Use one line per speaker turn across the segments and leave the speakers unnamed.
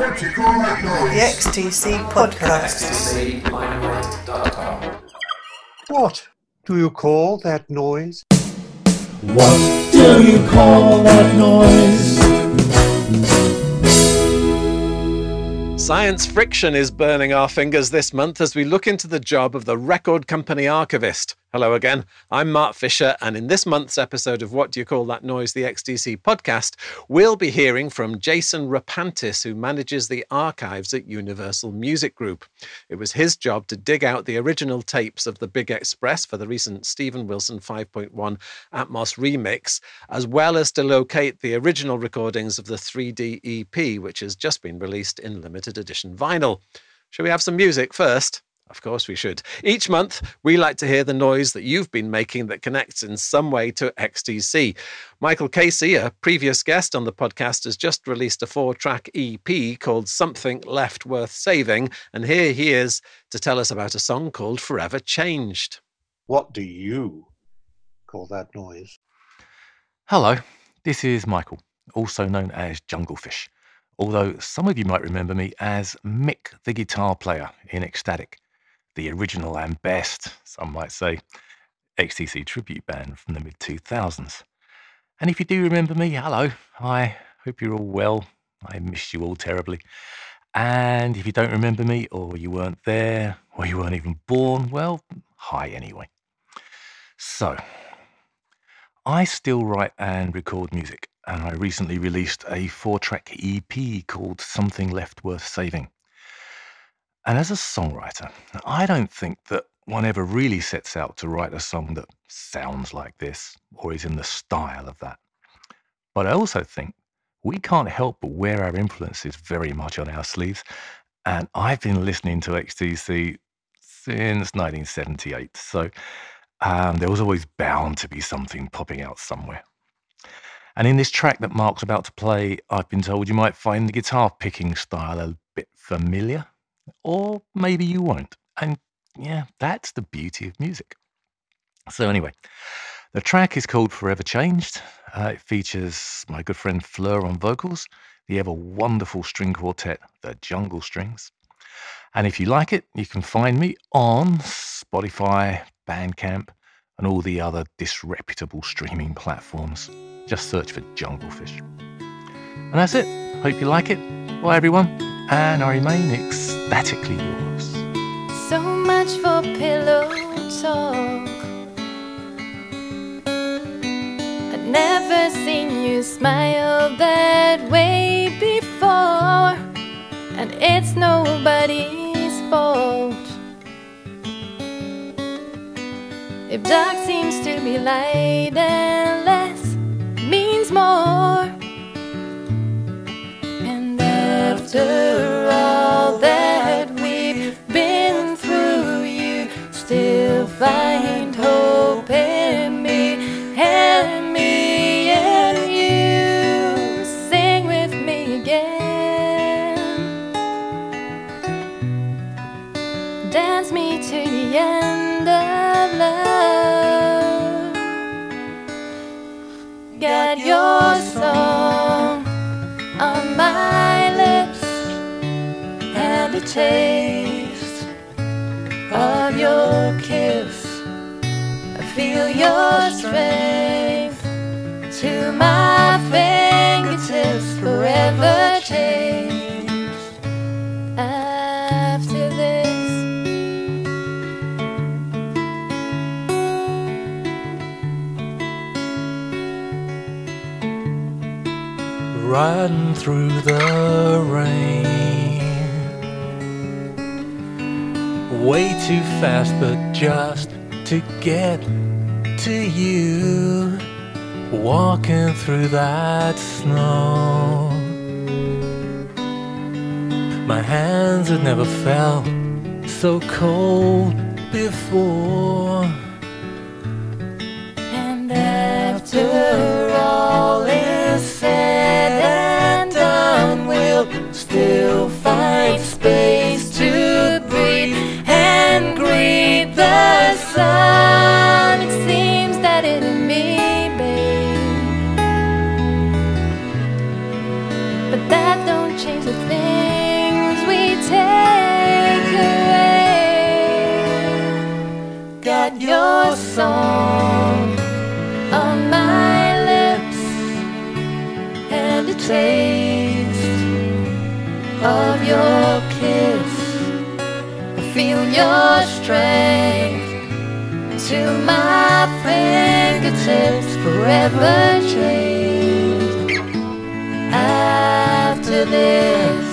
What do you call that noise?
The XTC Podcast.
What do you call that noise?
What do you call that noise?
Science friction is burning our fingers this month as we look into the job of the record company archivist. Hello again. I'm Mark Fisher, and in this month's episode of What Do You Call That Noise, the XTC podcast, we'll be hearing from Jason Repantis, who manages the archives at Universal Music Group. It was his job to dig out the original tapes of the Big Express for the recent Steven Wilson 5.1 Atmos remix, as well as to locate the original recordings of the 3D EP, which has just been released in limited edition vinyl. Shall we have some music first? Of course, we should. Each month, we like to hear the noise that you've been making that connects in some way to XTC. Michael Casey, a previous guest on the podcast, has just released a four track EP called Something Left Worth Saving. And here he is to tell us about a song called Forever Changed.
What do you call that noise?
Hello, this is Michael, also known as Junglefish, although some of you might remember me as Mick the guitar player in Ecstatic the original and best, some might say, XTC tribute band from the mid 2000s. And if you do remember me, hello. I hope you're all well. I missed you all terribly. And if you don't remember me, or you weren't there, or you weren't even born, well, hi anyway. So, I still write and record music, and I recently released a four track EP called Something Left Worth Saving. And as a songwriter, I don't think that one ever really sets out to write a song that sounds like this or is in the style of that. But I also think we can't help but wear our influences very much on our sleeves. And I've been listening to XTC since 1978. So um, there was always bound to be something popping out somewhere. And in this track that Mark's about to play, I've been told you might find the guitar picking style a bit familiar or maybe you won't. And yeah, that's the beauty of music. So, anyway, the track is called Forever Changed. Uh, it features my good friend Fleur on vocals, the ever wonderful string quartet, the Jungle Strings. And if you like it, you can find me on Spotify, Bandcamp, and all the other disreputable streaming platforms. Just search for Junglefish. And that's it. Hope you like it. Bye, everyone. And I remain ecstatically yours.
So much for pillow talk. I'd never seen you smile that way before, and it's nobody's fault. If dark seems to be light and less means more, after all that we've been through, you still find a taste of your kiss. I feel your strength to my fingertips, forever changed. After this.
Riding through the rain. Way too fast, but just to get to you. Walking through that snow. My hands had never felt so cold before.
Song on my lips and a taste of your kiss. I feel your strength till my fingertips forever changed. After this,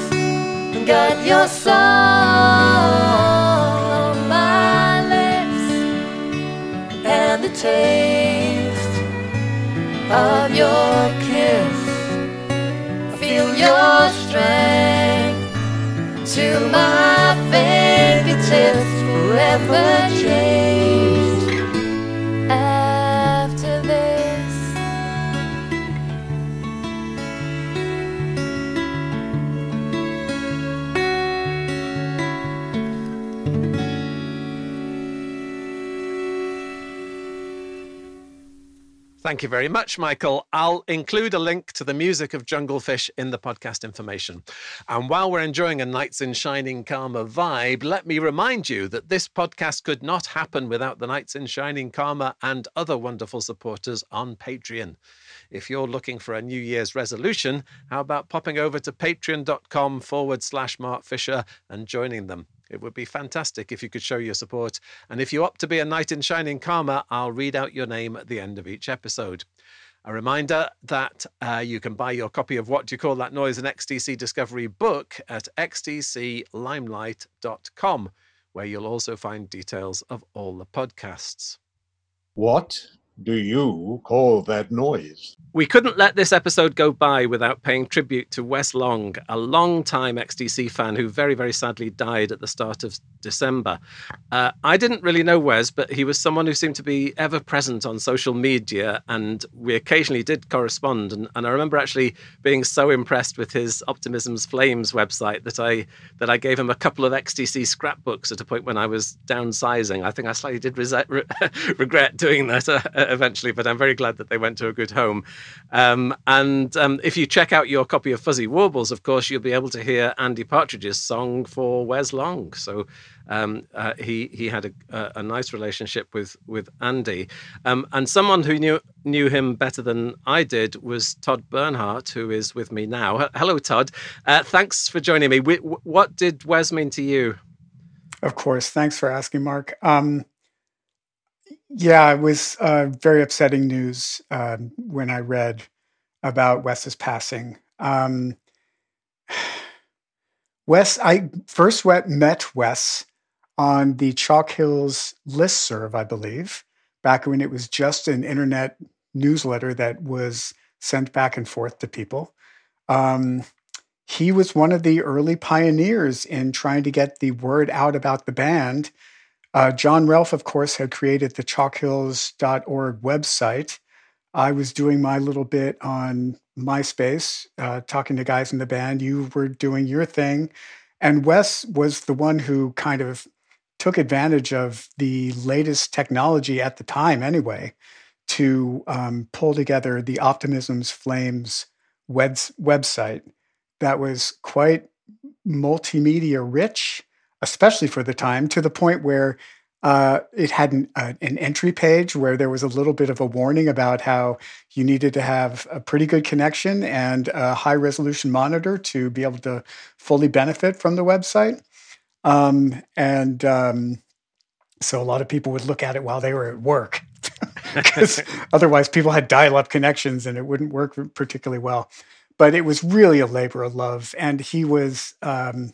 got your song taste of your kiss. Feel your strength to my fingertips forever changed.
Thank you very much, Michael. I'll include a link to the music of Junglefish in the podcast information. And while we're enjoying a Knights in Shining Karma vibe, let me remind you that this podcast could not happen without the Knights in Shining Karma and other wonderful supporters on Patreon. If you're looking for a New Year's resolution, how about popping over to patreon.com forward slash Mark Fisher and joining them? It would be fantastic if you could show your support. And if you opt to be a knight in shining karma, I'll read out your name at the end of each episode. A reminder that uh, you can buy your copy of What Do You Call That Noise? an XTC Discovery book at xtclimelight.com, where you'll also find details of all the podcasts.
What do you call that noise?
We couldn't let this episode go by without paying tribute to Wes Long, a long-time XTC fan who very, very sadly died at the start of December. Uh, I didn't really know Wes, but he was someone who seemed to be ever present on social media, and we occasionally did correspond. And, and I remember actually being so impressed with his Optimism's Flames website that I that I gave him a couple of XTC scrapbooks at a point when I was downsizing. I think I slightly did re- regret doing that uh, eventually, but I'm very glad that they went to a good home. Um, and um, if you check out your copy of Fuzzy Warbles, of course, you'll be able to hear Andy Partridge's song for Wes Long. So um, uh, he he had a, a, nice relationship with with Andy, um, and someone who knew knew him better than I did was Todd Bernhardt, who is with me now. Hello, Todd. Uh, thanks for joining me. We, what did Wes mean to you?
Of course. Thanks for asking, Mark. Um, yeah, it was uh, very upsetting news um, when I read about Wes's passing. Um, Wes, I first met Wes on the Chalkhills listserv, I believe, back when it was just an internet newsletter that was sent back and forth to people. Um, he was one of the early pioneers in trying to get the word out about the band. Uh, John Relph, of course, had created the chalkhills.org website. I was doing my little bit on MySpace, uh, talking to guys in the band. You were doing your thing. And Wes was the one who kind of took advantage of the latest technology at the time, anyway, to um, pull together the Optimism's Flames web- website that was quite multimedia rich, especially for the time, to the point where uh, it had an, uh, an entry page where there was a little bit of a warning about how you needed to have a pretty good connection and a high resolution monitor to be able to fully benefit from the website. Um, and um, so a lot of people would look at it while they were at work because otherwise people had dial up connections and it wouldn't work particularly well. But it was really a labor of love. And he was, um,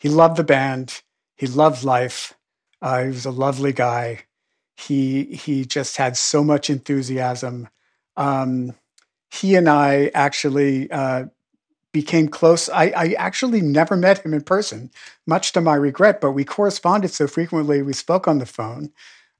he loved the band. He loved life. Uh, he was a lovely guy. He he just had so much enthusiasm. Um, he and I actually uh, became close. I, I actually never met him in person, much to my regret. But we corresponded so frequently. We spoke on the phone.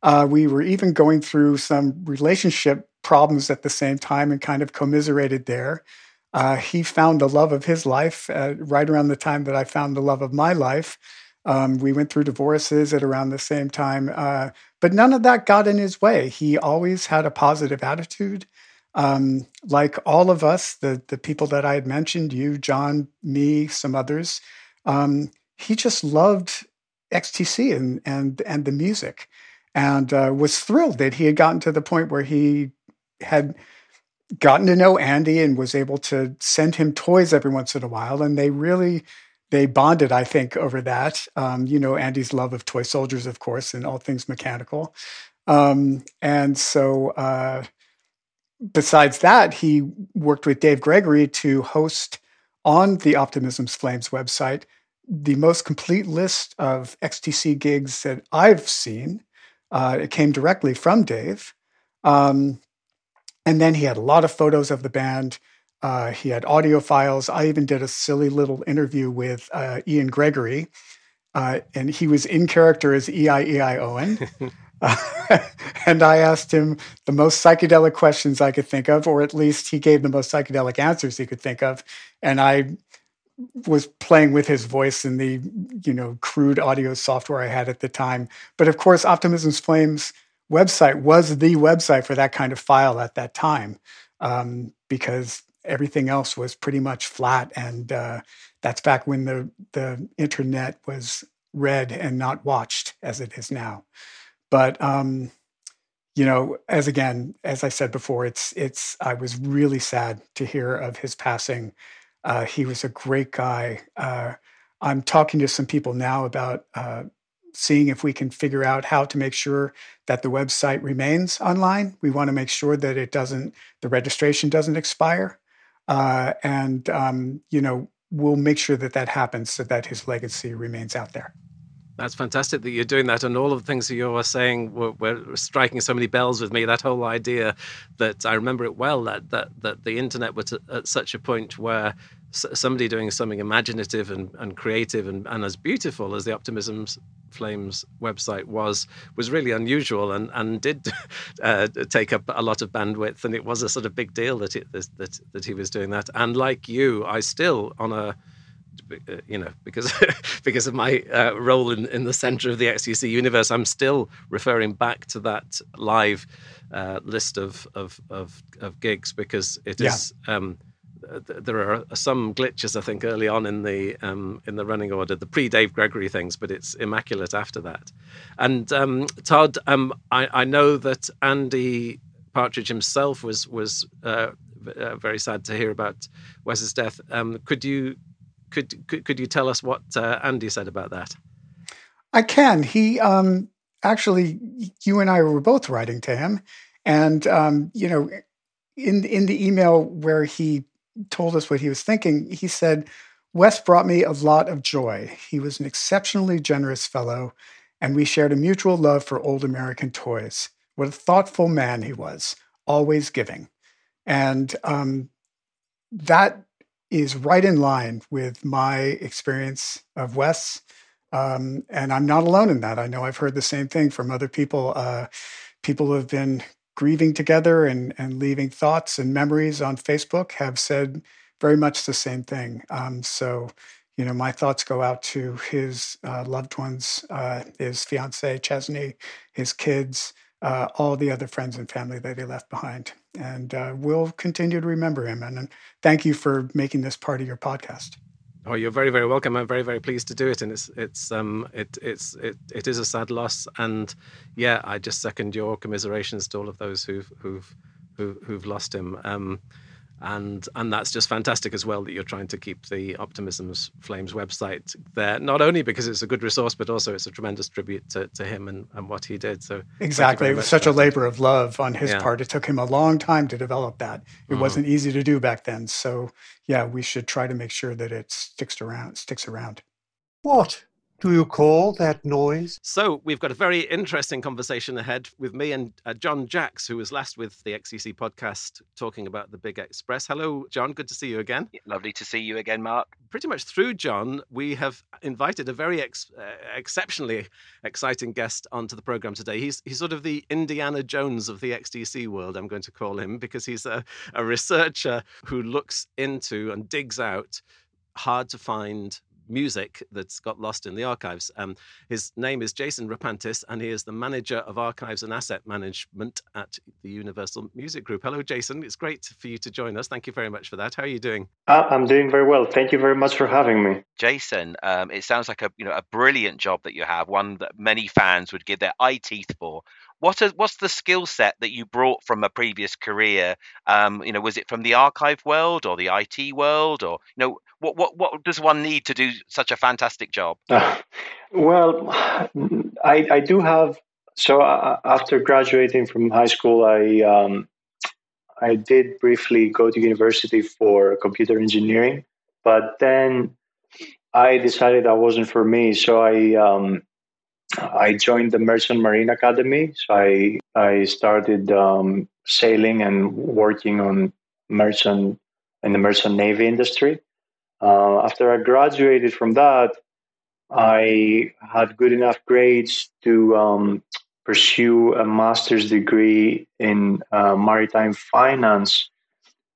Uh, we were even going through some relationship problems at the same time and kind of commiserated there. Uh, he found the love of his life uh, right around the time that I found the love of my life. Um, we went through divorces at around the same time, uh, but none of that got in his way. He always had a positive attitude. um, like all of us, the the people that I had mentioned, you, John, me, some others, um, he just loved XTC and and and the music, and uh, was thrilled that he had gotten to the point where he had gotten to know Andy and was able to send him toys every once in a while, and they really they bonded, I think, over that. Um, you know, Andy's love of toy soldiers, of course, and all things mechanical. Um, and so, uh, besides that, he worked with Dave Gregory to host on the Optimism's Flames website the most complete list of XTC gigs that I've seen. Uh, it came directly from Dave. Um, and then he had a lot of photos of the band. Uh, he had audio files. I even did a silly little interview with uh, Ian Gregory, uh, and he was in character as E.I.E.I. Owen. and I asked him the most psychedelic questions I could think of, or at least he gave the most psychedelic answers he could think of. And I was playing with his voice in the you know crude audio software I had at the time. But of course, Optimism's Flames website was the website for that kind of file at that time um, because everything else was pretty much flat, and uh, that's back when the the internet was read and not watched as it is now. But um, you know, as again, as I said before, it's it's. I was really sad to hear of his passing. Uh, he was a great guy. Uh, I'm talking to some people now about uh, seeing if we can figure out how to make sure that the website remains online. We want to make sure that it doesn't, the registration doesn't expire, uh, and um, you know, we'll make sure that that happens so that his legacy remains out there.
That's fantastic that you're doing that, and all of the things that you were saying were, were, striking so many bells with me. That whole idea that I remember it well that that that the internet was at such a point where somebody doing something imaginative and, and creative and, and as beautiful as the Optimism's Flames website was was really unusual and and did uh, take up a lot of bandwidth and it was a sort of big deal that it, that that he was doing that. And like you, I still on a you know, because because of my uh, role in, in the center of the XTC universe, I'm still referring back to that live uh, list of, of, of of gigs because it is. Yeah. Um, there are some glitches, I think, early on in the um, in the running order, the pre Dave Gregory things, but it's immaculate after that. And um, Todd, um, I, I, know that Andy Partridge himself was was uh, uh, very sad to hear about Wes's death. Um, could you could, could, could you tell us what uh, Andy said about that?
I can. He um, actually, you and I were both writing to him, and um, you know, in in the email where he told us what he was thinking, he said, "Wes brought me a lot of joy. He was an exceptionally generous fellow, and we shared a mutual love for old American toys. What a thoughtful man he was, always giving." And um, that is right in line with my experience of Wes. Um, and I'm not alone in that. I know I've heard the same thing from other people. Uh, people who have been grieving together and, and leaving thoughts and memories on Facebook have said very much the same thing. Um, so, you know, my thoughts go out to his uh, loved ones, uh, his fiance Chesney, his kids, uh, all the other friends and family that he left behind. And uh, we'll continue to remember him. And thank you for making this part of your podcast.
Oh, you're very, very welcome. I'm very, very pleased to do it, and it's, it's, um, it, it's, it, it is a sad loss. And yeah, I just second your commiserations to all of those who've, who've, who, who've lost him. Um, and and that's just fantastic as well that you're trying to keep the Optimism's Flames website there, not only because it's a good resource, but also it's a tremendous tribute to, to him and, and what he did. So
exactly, it was such a labor of love on his yeah. part. It took him a long time to develop that. It mm wasn't easy to do back then. So yeah, we should try to make sure that it sticks around. Sticks around.
What do you call that noise?
So, we've got a very interesting conversation ahead with me and uh, Jon Jacques, who was last with the XTC podcast talking about the Big Express. Hello, John. Good to see you again.
Lovely to see you again, Mark.
Pretty much through John, we have invited a very ex- uh, exceptionally exciting guest onto the program today. He's, he's sort of the Indiana Jones of the XTC world, I'm going to call him, because he's a, a researcher who looks into and digs out hard to find music that's got lost in the archives. Um, his name is Jason Repantis, and he is the manager of archives and asset management at the Universal Music Group. Hello, Jason. It's great for you to join us. Thank you very much for that. How are you doing?
Uh, I'm doing very well. Thank you very much for having me.
Jason, um, it sounds like a you know a brilliant job that you have, one that many fans would give their eye teeth for. What is what's the skill set that you brought from a previous career? Um, you know, was it from the archive world or the IT world, or you know, what what what does one need to do such a fantastic job?
Uh, well, I I do have. So uh, after graduating from high school, I um, I did briefly go to university for computer engineering, but then I decided that wasn't for me. So I um, I joined the Merchant Marine Academy. So I I started um, sailing and working on merchant in the merchant navy industry. Uh, after I graduated from that, I had good enough grades to um, pursue a master's degree in uh, maritime finance,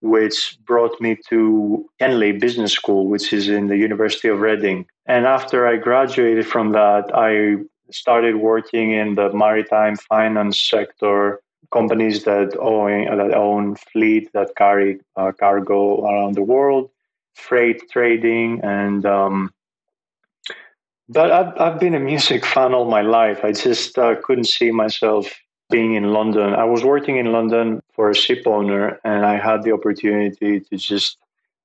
which brought me to Henley Business School, which is in the University of Reading. And after I graduated from that, I started working in the maritime finance sector, companies that own that own fleet that carry uh, cargo around the world, freight trading, and um, but I've I've been a music fan all my life. I just uh, couldn't see myself being in London. I was working in London for a ship owner, and I had the opportunity to just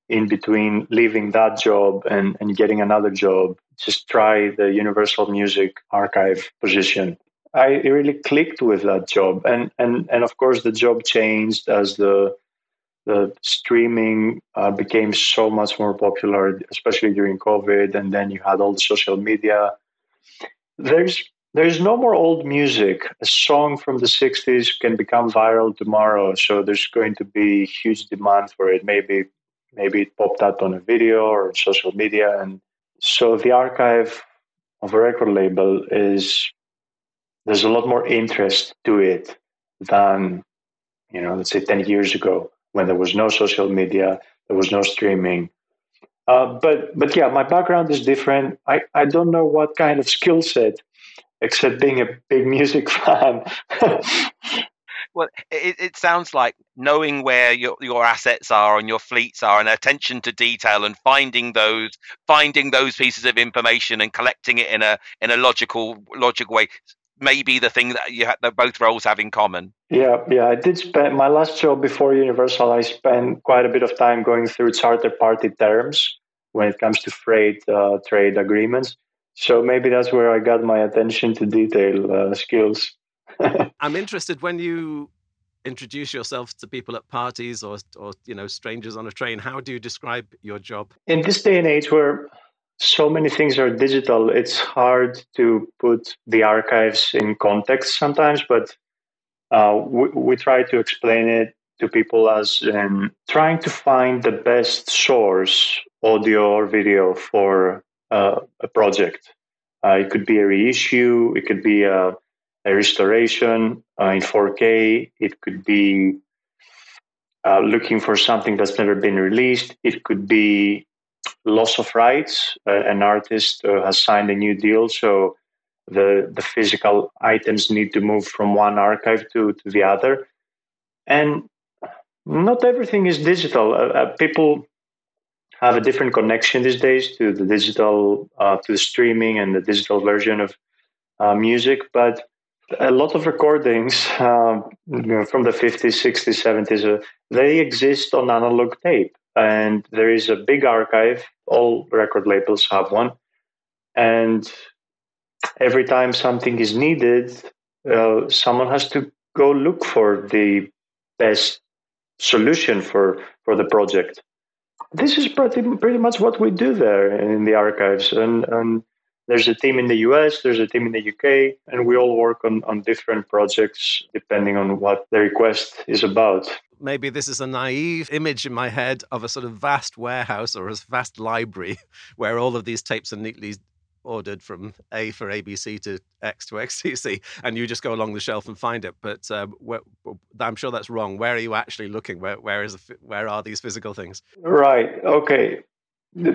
in between leaving that job and, and getting another job, just try the Universal Music Archive position. I really clicked with that job, and and and of course the job changed as the the streaming uh, became so much more popular, especially during COVID, and then you had all the social media. There's there's no more old music. A song from the 60s can become viral tomorrow, so there's going to be huge demand for it. Maybe maybe it popped up on a video or social media, and so the archive of a record label is there's a lot more interest to it than you know let's say 10 years ago when there was no social media, there was no streaming. Uh, but but yeah, my background is different. I, I don't know what kind of skill set, except being a big music fan.
Well, it, it sounds like knowing where your your assets are and your fleets are, and attention to detail, and finding those finding those pieces of information and collecting it in a in a logical logical way maybe the thing that you had that both roles have in common.
Yeah, yeah. I did spend my last job before Universal. I spent quite a bit of time going through charter party terms when it comes to freight uh, trade agreements. So maybe that's where I got my attention to detail uh, skills.
I'm interested when you introduce yourself to people at parties or or you know strangers on a train. How do you describe your job?
In this day and age, where so many things are digital. It's hard to put the archives in context sometimes, but uh, we, we, try to explain it to people as um, trying to find the best source, audio or video, for uh, a project. Uh, it could be a reissue, it could be a, a restoration uh, in 4K, it could be uh, looking for something that's never been released, it could be loss of rights. Uh, an artist uh, has signed a new deal, so the the physical items need to move from one archive to, to the other. And not everything is digital. Uh, uh people have a different connection these days to the digital, to the streaming and the digital version of music, but a lot of recordings know, from the 50s, 60s, 70s, uh, they exist on analog tape. And there is a big archive. All record labels have one. And every time something is needed, uh, someone has to go look for the best solution for, for the project. This is pretty, pretty much what we do there in the archives. And, and there's a team in the US, there's a team in the UK, and we all work on, on different projects depending on what the request is about.
Maybe this is a naive image in my head of a sort of vast warehouse or a vast library where all of these tapes are neatly ordered from A for ABC to X to XTC, and you just go along the shelf and find it. But um, where, I'm sure that's wrong. Where are you actually looking? Where where is the, where are these physical things?
Right. Okay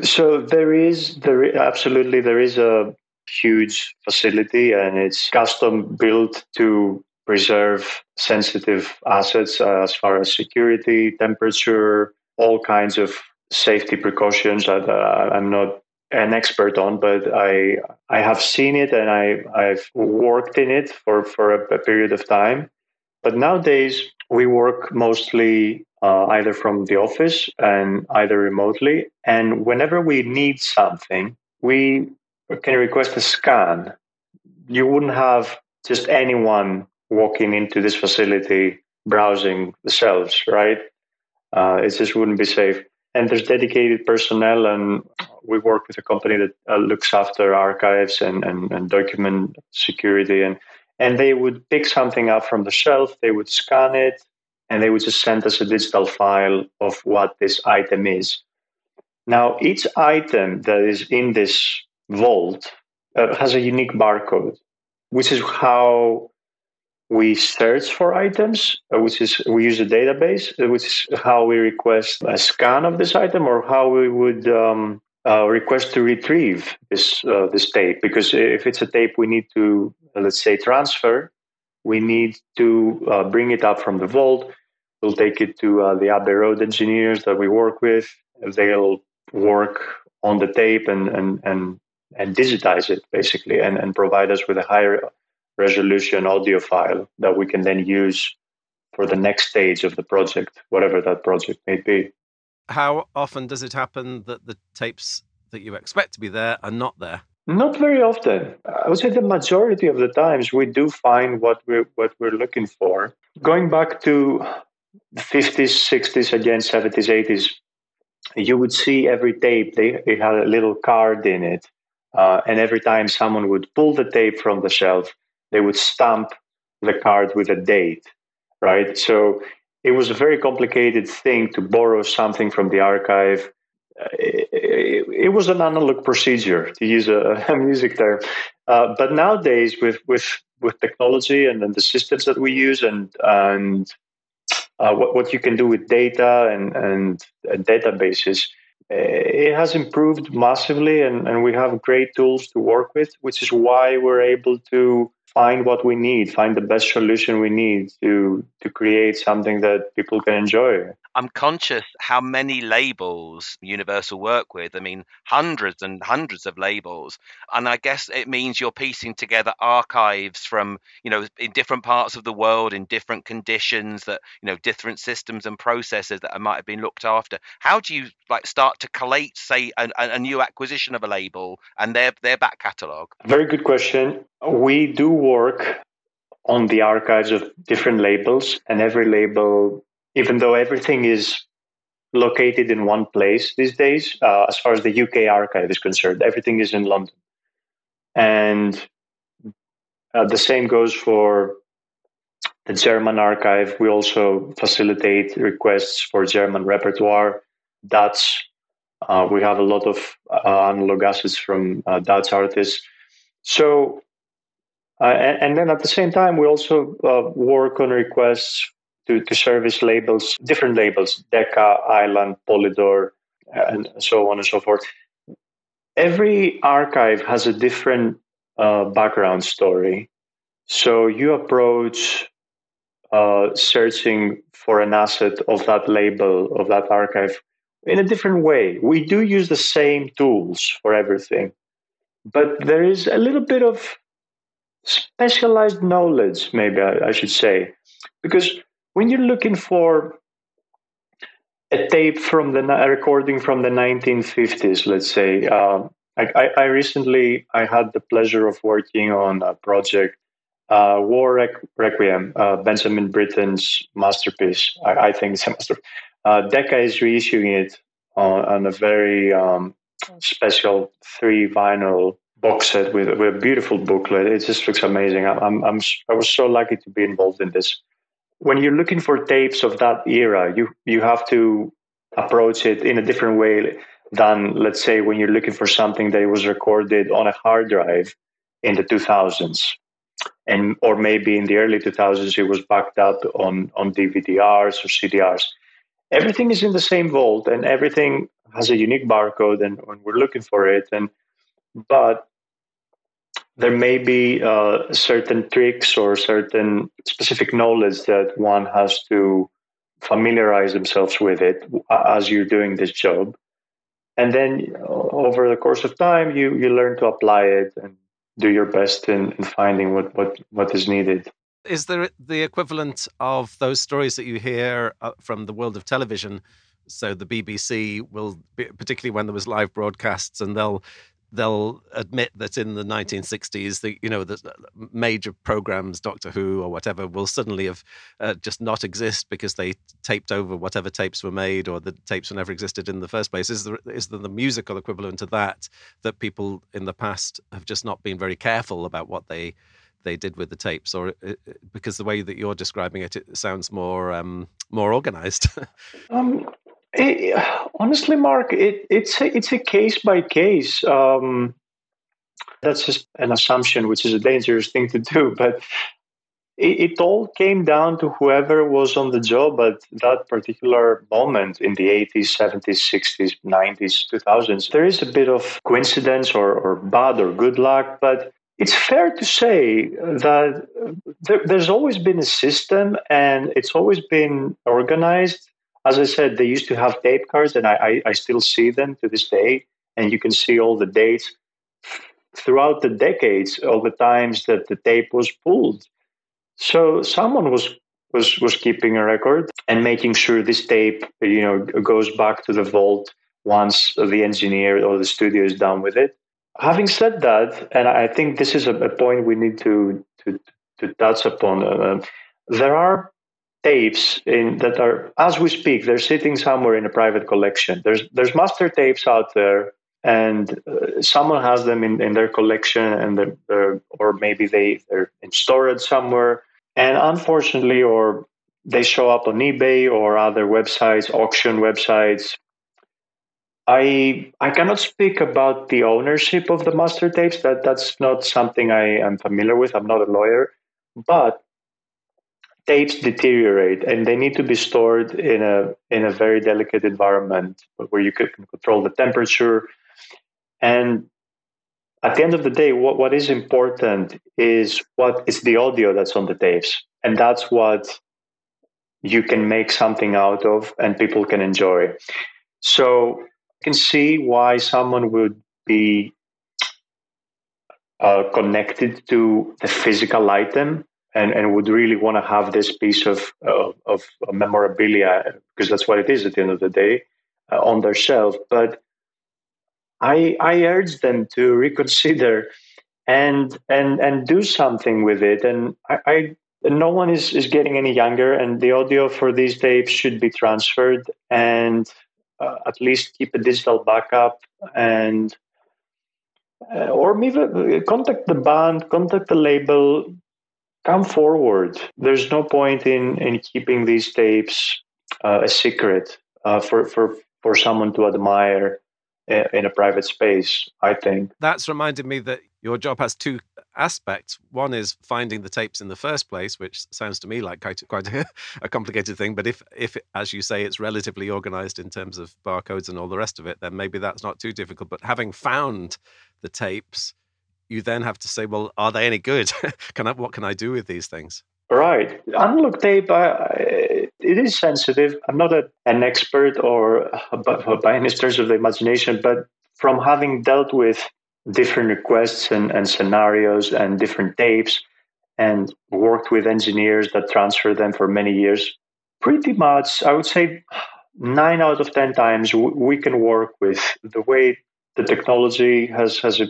So there is there absolutely there is a huge facility and it's custom built to preserve sensitive assets uh, as far as security, temperature, all kinds of safety precautions that uh, I'm not an expert on, but I I have seen it and I I've worked in it for for a, a period of time. But nowadays we work mostly uh, either from the office and either remotely. And whenever we need something, we can request a scan. You wouldn't have just anyone walking into this facility browsing the shelves, right? Uh, it just wouldn't be safe. And there's dedicated personnel, and we work with a company that uh, looks after archives and, and, and document security. And, and they would pick something up from the shelf, they would scan it, and they would just send us a digital file of what this item is. Now, each item that is in this vault uh, has a unique barcode, which is how we search for items, uh, which is we use a database, uh, which is how we request a scan of this item or how we would um, uh, request to retrieve this this tape. Because if it's a tape we need to, let's say, transfer, we need to uh, bring it up from the vault. We'll take it to the Abbey Road engineers that we work with. They'll work on the tape and and and and digitize it basically and, and provide us with a higher resolution audio file that we can then use for the next stage of the project, whatever that project may be.
How often does it happen that the tapes that you expect to be there are not there?
Not very often. I would say the majority of the times we do find what we're what we're looking for. Going back to the 50s, 60s, again 70s, 80s, you would see every tape they, they had a little card in it, uh, and every time someone would pull the tape from the shelf, they would stamp the card with a date, right? So it was a very complicated thing to borrow something from the archive. It, it, was an analog procedure, to use a, a music term. Uh, but nowadays, with with with technology and, the systems that we use, and and uh, what what you can do with data and and, and databases, it has improved massively, and, and we have great tools to work with, which is why we're able to find what we need, find the best solution we need to to create something that people can enjoy.
I'm conscious how many labels Universal work with. I mean, hundreds and hundreds of labels, and I guess it means you're piecing together archives from you know in different parts of the world in different conditions that you know different systems and processes that might have been looked after. How do you like start to collate, say, a, a new acquisition of a label and their their back catalogue?
Very good question. We do work on the archives of different labels, and every label even though everything is located in one place these days, uh, as far as the UK archive is concerned, everything is in London. And uh, the same goes for the German archive. We also facilitate requests for German repertoire, Dutch. Uh, we have a lot of uh, analog assets from uh, Dutch artists. So, uh, and, and, then at the same time, we also work on requests to, to service labels, different labels, Decca, Island, Polydor, and so on and so forth. Every archive has a different uh, background story. So you approach uh, searching for an asset of that label, of that archive, in a different way. We do use the same tools for everything, but there is a little bit of specialized knowledge, maybe I, I should say, because when you're looking for a tape from the a recording from the 1950s, let's say, um, I, I, recently I had the pleasure of working on a project, uh, War Requiem, uh, Benjamin Britten's masterpiece. I, I think it's a masterpiece. Uh, Decca is reissuing it on, on a very um, special three vinyl box set with, with, a beautiful booklet. It just looks amazing. I'm, I'm, I was so lucky to be involved in this when you're looking for tapes of that era, you you have to approach it in a different way than let's say when you're looking for something that was recorded on a hard drive in the 2000s and or maybe in the early 2000s it was backed up on on DVDRs or CDRs everything is in the same vault and everything has a unique barcode and, and we're looking for it. And but there may be uh, certain tricks or certain specific knowledge that one has to familiarize themselves with it as you're doing this job. And then uh, over the course of time you you learn to apply it and do your best in, in finding what, what what is needed.
Is there the equivalent of those stories that you hear uh, from the world of television? So the BBC will particularly when there was live broadcasts and they'll they'll admit that in the 1960s, the you know the major programs, Doctor Who or whatever, will suddenly have uh, just not exist because they taped over whatever tapes were made or the tapes were never existed in the first place. Is there is there the musical equivalent to that that people in the past have just not been very careful about what they they did with the tapes, or uh, uh, because the way that you're describing it, it sounds more um, more organized.
um, it, honestly, Mark, it, it's a, it's a case by case. Um, that's just an assumption, which is a dangerous thing to do. But it, it, all came down to whoever was on the job at that particular moment in the 80s, 70s, 60s, 90s, 2000s. There is a bit of coincidence or, or bad or good luck, but it's fair to say that there, there's always been a system and it's always been organized as I said, they used to have tape cards, and I, I, I still see them to this day. And you can see all the dates throughout the decades, all the times that the tape was pulled. So someone was was was keeping a record and making sure this tape, you know, goes back to the vault once the engineer or the studio is done with it. Having said that, and I think this is a, a point we need to to to touch upon. Uh, there are tapes in, that are, as we speak, they're sitting somewhere in a private collection. There's there's master tapes out there, and uh, someone has them in, in their collection, and they're, they're, or maybe they they're in storage somewhere. And unfortunately, or they show up on eBay or other websites, auction websites. I I cannot speak about the ownership of the master tapes. That that's not something I am familiar with. I'm not a lawyer, but tapes deteriorate and they need to be stored in a in a very delicate environment where you can control the temperature. And at the end of the day what, what is important is what is the audio that's on the tapes. And that's what you can make something out of and people can enjoy. So you can see why someone would be uh, connected to the physical item and, and would really want to have this piece of, of, of memorabilia because that's what it is at the end of the day uh, on their shelf. But I, I urge them to reconsider and and and do something with it. And I, I no one is, is getting any younger, and the audio for these tapes should be transferred and uh, at least keep a digital backup and uh, or maybe uh, contact the band, contact the label, come forward. There's no point in, in keeping these tapes uh, a secret uh, for, for, for someone to admire uh, in a private space, I think.
That's reminded me that your job has two aspects. One is finding the tapes in the first place, which sounds to me like quite, quite a, a complicated thing. But if, if, as you say, it's relatively organized in terms of barcodes and all the rest of it, then maybe that's not too difficult. But having found the tapes, you then have to say, well, are they any good? can I, what can I do with these things?
Right. Analog tape, it is sensitive. I'm not a, an expert or by any stretch of the imagination, but from having dealt with different requests and, and scenarios and different tapes and worked with engineers that transfer them for many years, pretty much, I would say nine out of 10 times we can work with the way the technology has, has uh,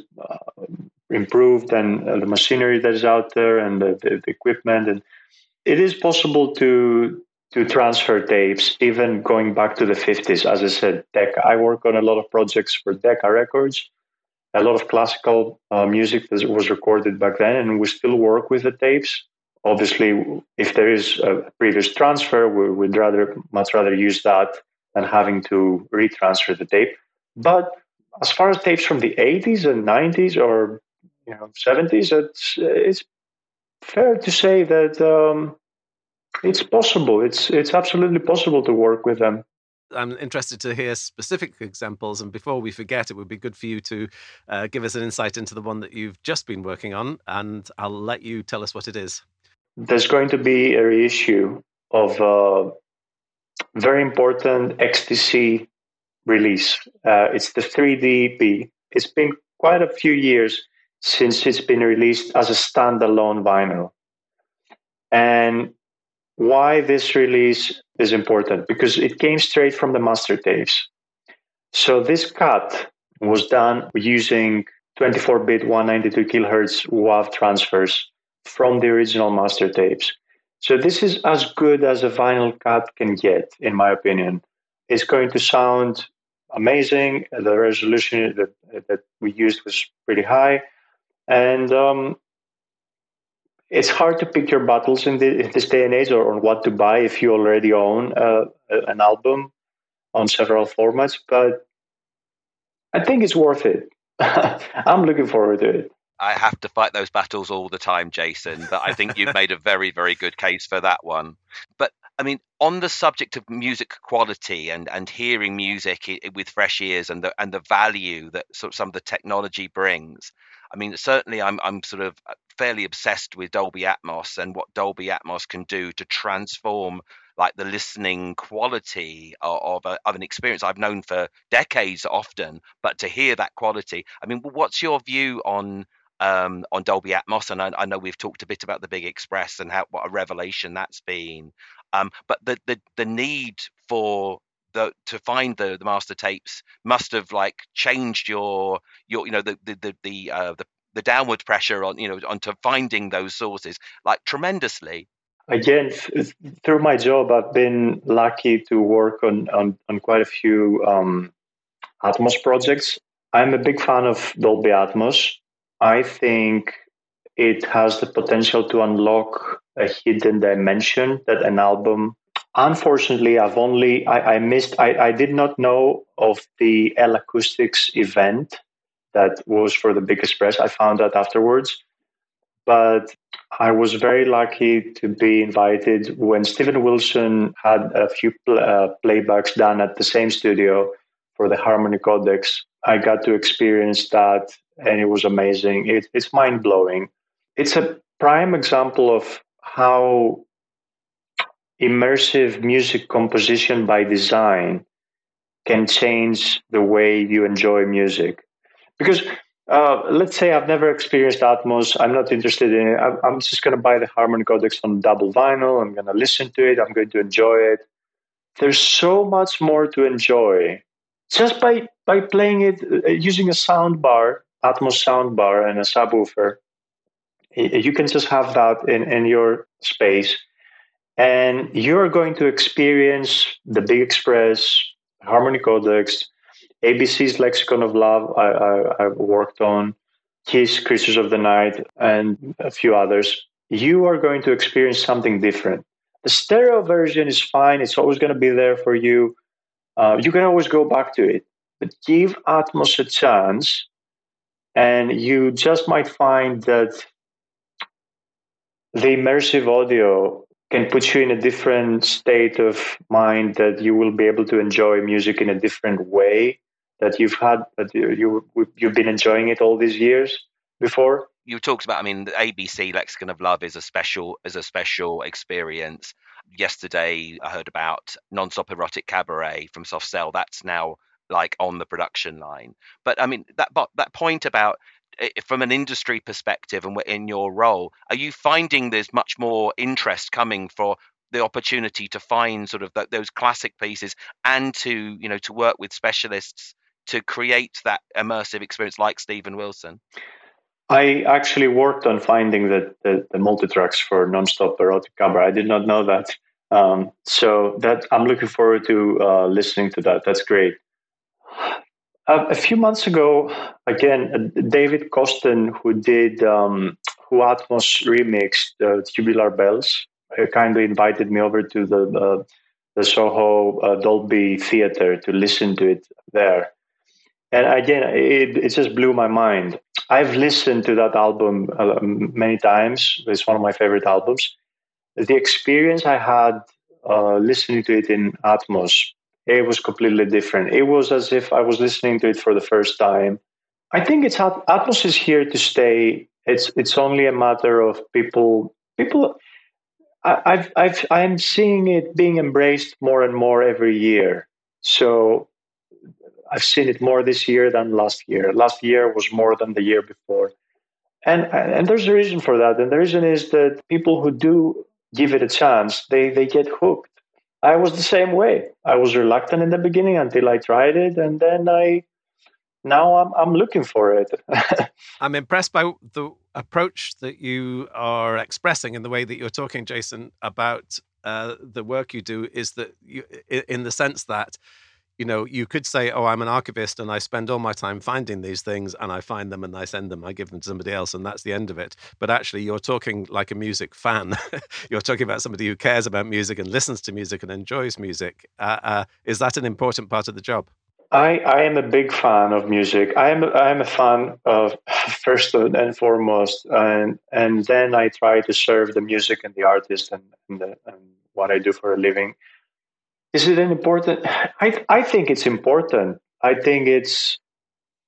improved and uh, the machinery that is out there and the, the, the, equipment. And it is possible to to transfer tapes even going back to the 50s as i said decca i work on a lot of projects for decca records. A lot of classical uh, music that was recorded back then and we still work with the tapes. Obviously if there is a previous transfer we would rather much rather use that than having to retransfer the tape. But as far as tapes from the 80s and 90s or you know 70s it's it's fair to say that um, It's possible. It's it's absolutely possible to work with them.
I'm interested to hear specific examples. And before we forget, it would be good for you to uh, give us an insight into the one that you've just been working on. And I'll let you tell us what it is.
There's going to be a reissue of a very important XTC release. Uh, it's the 3D EP. It's been quite a few years since it's been released as a standalone vinyl. And why this release is important because it came straight from the master tapes. So this cut was done using 24-bit 192 kilohertz WAV transfers from the original master tapes. So this is as good as a vinyl cut can get, in my opinion. It's going to sound amazing. The resolution that, that we used was pretty high, and um, it's hard to pick your battles in, the, in this day and age or on what to buy if you already own uh, an album on several formats. But I think it's worth it. I'm looking forward to it.
I have to fight those battles all the time, Jason. But I think you've made a very, very good case for that one. But I mean, on the subject of music quality and, and hearing music with fresh ears and the and the value that sort of some of the technology brings, I mean, certainly I'm I'm sort of uh, fairly obsessed with Dolby Atmos and what Dolby Atmos can do to transform like the listening quality of a, of, an experience I've known for decades often, but to hear that quality. I mean, what's your view on um, on Dolby Atmos? And I, I, know we've talked a bit about the Big Express and how what a revelation that's been. Um, but the, the the need for the, to find the, the master tapes must have like changed your your you know the the the the, uh, the the downward pressure on you know onto finding those sources like tremendously
again through my job i've been lucky to work on on, on quite a few um, atmos projects i'm a big fan of dolby atmos i think it has the potential to unlock a hidden dimension that an album unfortunately i've only i, I missed I, I did not know of the l acoustics event that was for the Big Express. I found out afterwards. But I was very lucky to be invited when stephen Wilson had a few pl- uh, playbacks done at the same studio for the Harmony Codex. I got to experience that and it was amazing. It, it's mind blowing. It's a prime example of how immersive music composition by design can change the way you enjoy music because uh, let's say I've never experienced Atmos. I'm not interested in it. I'm, I'm just going to buy the Harmony Codex on double vinyl. I'm going to listen to it. I'm going to enjoy it. There's so much more to enjoy just by by playing it uh, using a sound bar, Atmos sound bar, and a subwoofer. You can just have that in, in your space, and you're going to experience the Big Express, Harmony Codex, ABC's Lexicon of Love, I, I, I worked on, Kiss, Creatures of the Night, and a few others. You are going to experience something different. The stereo version is fine, it's always going to be there for you. Uh, you can always go back to it, but give Atmos a chance, and you just might find that the immersive audio can put you in a different state of mind that you will be able to enjoy music in a different way that you've had that you, you you've been enjoying it all these years before?
You talked about. I mean, the ABC Lexicon of Love is a special is a special experience. Yesterday, I heard about Nonstop Erotic Cabaret from Soft Cell. That's now like on the production line. But I mean, that but that point about eh, from an industry perspective and in your role, are you finding there's much more interest coming for the opportunity to find sort of those classic pieces and to you know to work with specialists to create that immersive experience like Stephen Wilson?
I actually worked on finding the, the, the multi-tracks for Nonstop Erotic Cabaret. I did not know that. Um, so that I'm looking forward to uh, listening to that. That's great. Uh, a few months ago, again, uh, David Coston, who did um, who Atmos remixed uh, Tubular Bells, kindly invited me over to the the Soho Dolby Theater to listen to it there. And again, it, it just blew my mind. I've listened to that album uh, many times. It's one of my favorite albums. the experience I had uh, listening to it in Atmos, it was completely different. It was as if I was listening to it for the first time. I think it's Atmos is here to stay. It's it's only a matter of people people. I, I've I've I'm seeing it being embraced more and more every year. So I've seen it more this year than last year. Last year was more than the year before. And and there's a reason for that. And the reason is that people who do give it a chance, they they get hooked. I was the same way. I was reluctant in the beginning until I tried it, and then I now I'm I'm looking for it.
I'm impressed by the approach that you are expressing in the way that you're talking, Jason, about uh, the work you do. Is that you, in the sense that you know, you could say, "Oh, I'm an archivist, and I spend all my time finding these things, and I find them, and I send them, I give them to somebody else, and that's the end of it." But actually, you're talking like a music fan. you're talking about somebody who cares about music and listens to music and enjoys music. Uh, uh, is that an important part of the job?
I, I am a big fan of music. I am I am a fan of first and foremost, and and then I try to serve the music and the artist and and, the, and what I do for a living is it an important? I I think it's important. I think it's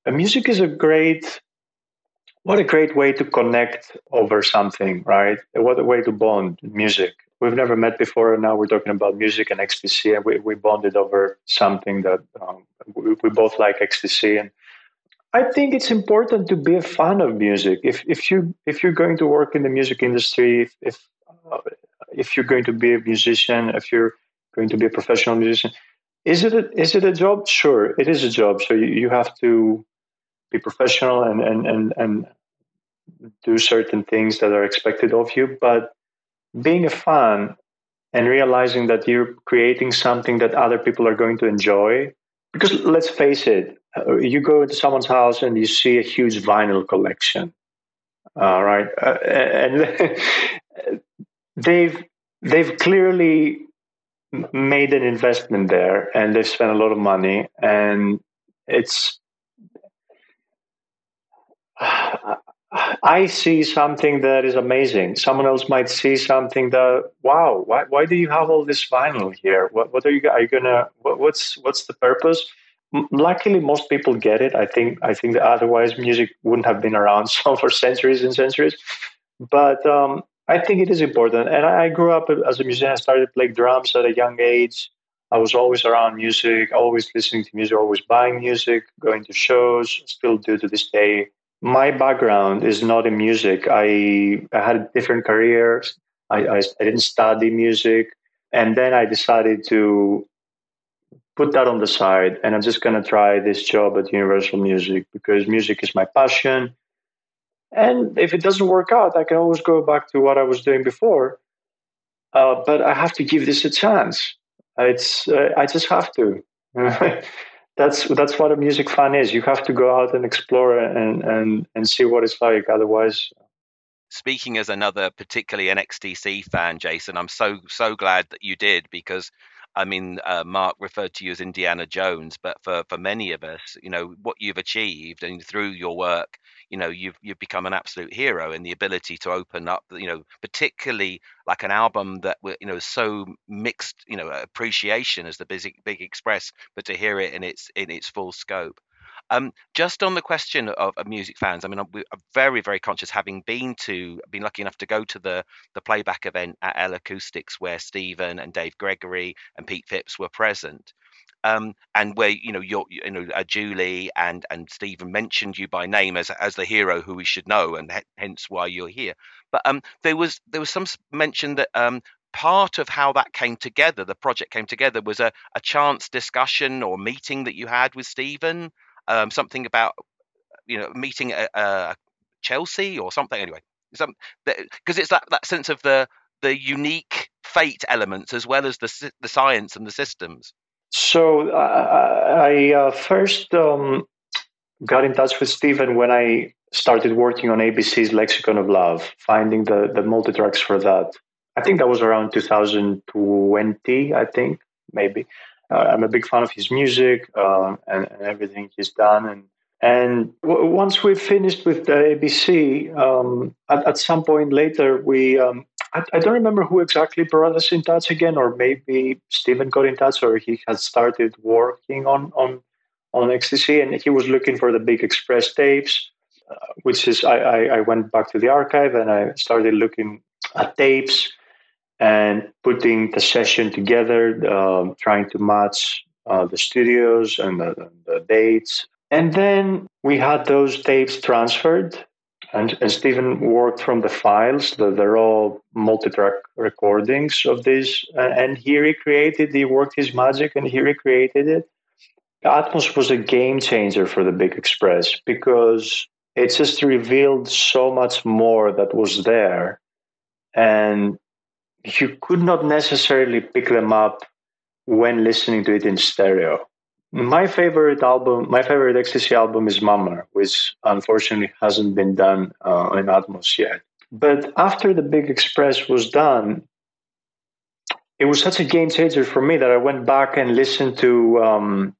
music is a great what a great way to connect over something, right? What a way to bond music. We've never met before, and now we're talking about music and XTC, and we, we bonded over something that um, we, we both like XTC. And I think it's important to be a fan of music. If if you if you're going to work in the music industry, if if, uh, if you're going to be a musician, if you're going to be a professional musician. Is it a, is it a job? Sure, it is a job. So you, you have to be professional and, and, and, and do certain things that are expected of you. But being a fan and realizing that you're creating something that other people are going to enjoy, because let's face it, uh, you go into someone's house and you see a huge vinyl collection, uh, right? Uh, and they've they've clearly made an investment there and they've spent a lot of money and it's I see something that is amazing. Someone else might see something that wow, why why do you have all this vinyl here? What what are you are you gonna what, what's what's the purpose? Luckily, most people get it. I think I think that otherwise music wouldn't have been around so for centuries and centuries. But um, I think it is important. And I grew up as a musician. I started playing drums at a young age. I was always around music, always listening to music, always buying music, going to shows, still do to this day. My background is not in music. I, I had different careers. I, I, I didn't study music. And then I decided to put that on the side and I'm just going to try this job at Universal Music because music is my passion. And if it doesn't work out, I can always go back to what I was doing before. Uh, but I have to give this a chance. It's uh, I just have to. that's that's what a music fan is. You have to go out and explore and and and see what it's like. Otherwise,
speaking as another particularly an XTC fan, Jason, I'm so so glad that you did because I mean, uh, Mark referred to you as Indiana Jones, but for, for many of us, you know, what you've achieved and through your work, you know, you've you've become an absolute hero in the ability to open up, you know, particularly like an album that you know so mixed, you know, appreciation as the Big Big Express, but to hear it in its in its full scope. Um, just on the question of, of, music fans, I mean, I'm, I'm, very, very conscious, having been to, been lucky enough to go to the the playback event at L Acoustics, where Stephen and Dave Gregory and Pete Phipps were present. Um, and where you know you're, you know uh, Julie and and Stephen mentioned you by name as as the hero who we should know, and hence why you're here. But um, there was there was some mention that um, part of how that came together, the project came together, was a, a chance discussion or meeting that you had with Stephen um, something about you know meeting a, a Chelsea or something. Anyway, some because it's that that sense of the the unique fate elements as well as the the science and the systems.
So uh, I uh, first um, got in touch with Stephen when I started working on ABC's Lexicon of Love, finding the the multi tracks for that. I think that was around 2020. I think maybe. Uh, I'm a big fan of his music uh, and, and, everything he's done. And and w- once we finished with the ABC, um, at, at, some point later, we um, I, I, don't remember who exactly brought us in touch again, or maybe Stephen got in touch, or he had started working on on on XTC, and he was looking for the big express tapes. Uh, which is, I, I, I went back to the archive and I started looking at tapes and putting the session together, um, trying to match uh, the studios and the, the, dates. And then we had those tapes transferred, and, and Stephen worked from the files. The, they're all multi-track recordings of this, and he recreated. He worked his magic, and he recreated it. Atmos was a game changer for the Big Express because it just revealed so much more that was there, and you could not necessarily pick them up when listening to it in stereo. My favorite album, my favorite XTC album is Mummer, which unfortunately hasn't been done uh, in Atmos yet. But after the Big Express was done, it was such a game changer for me that I went back and listened to um,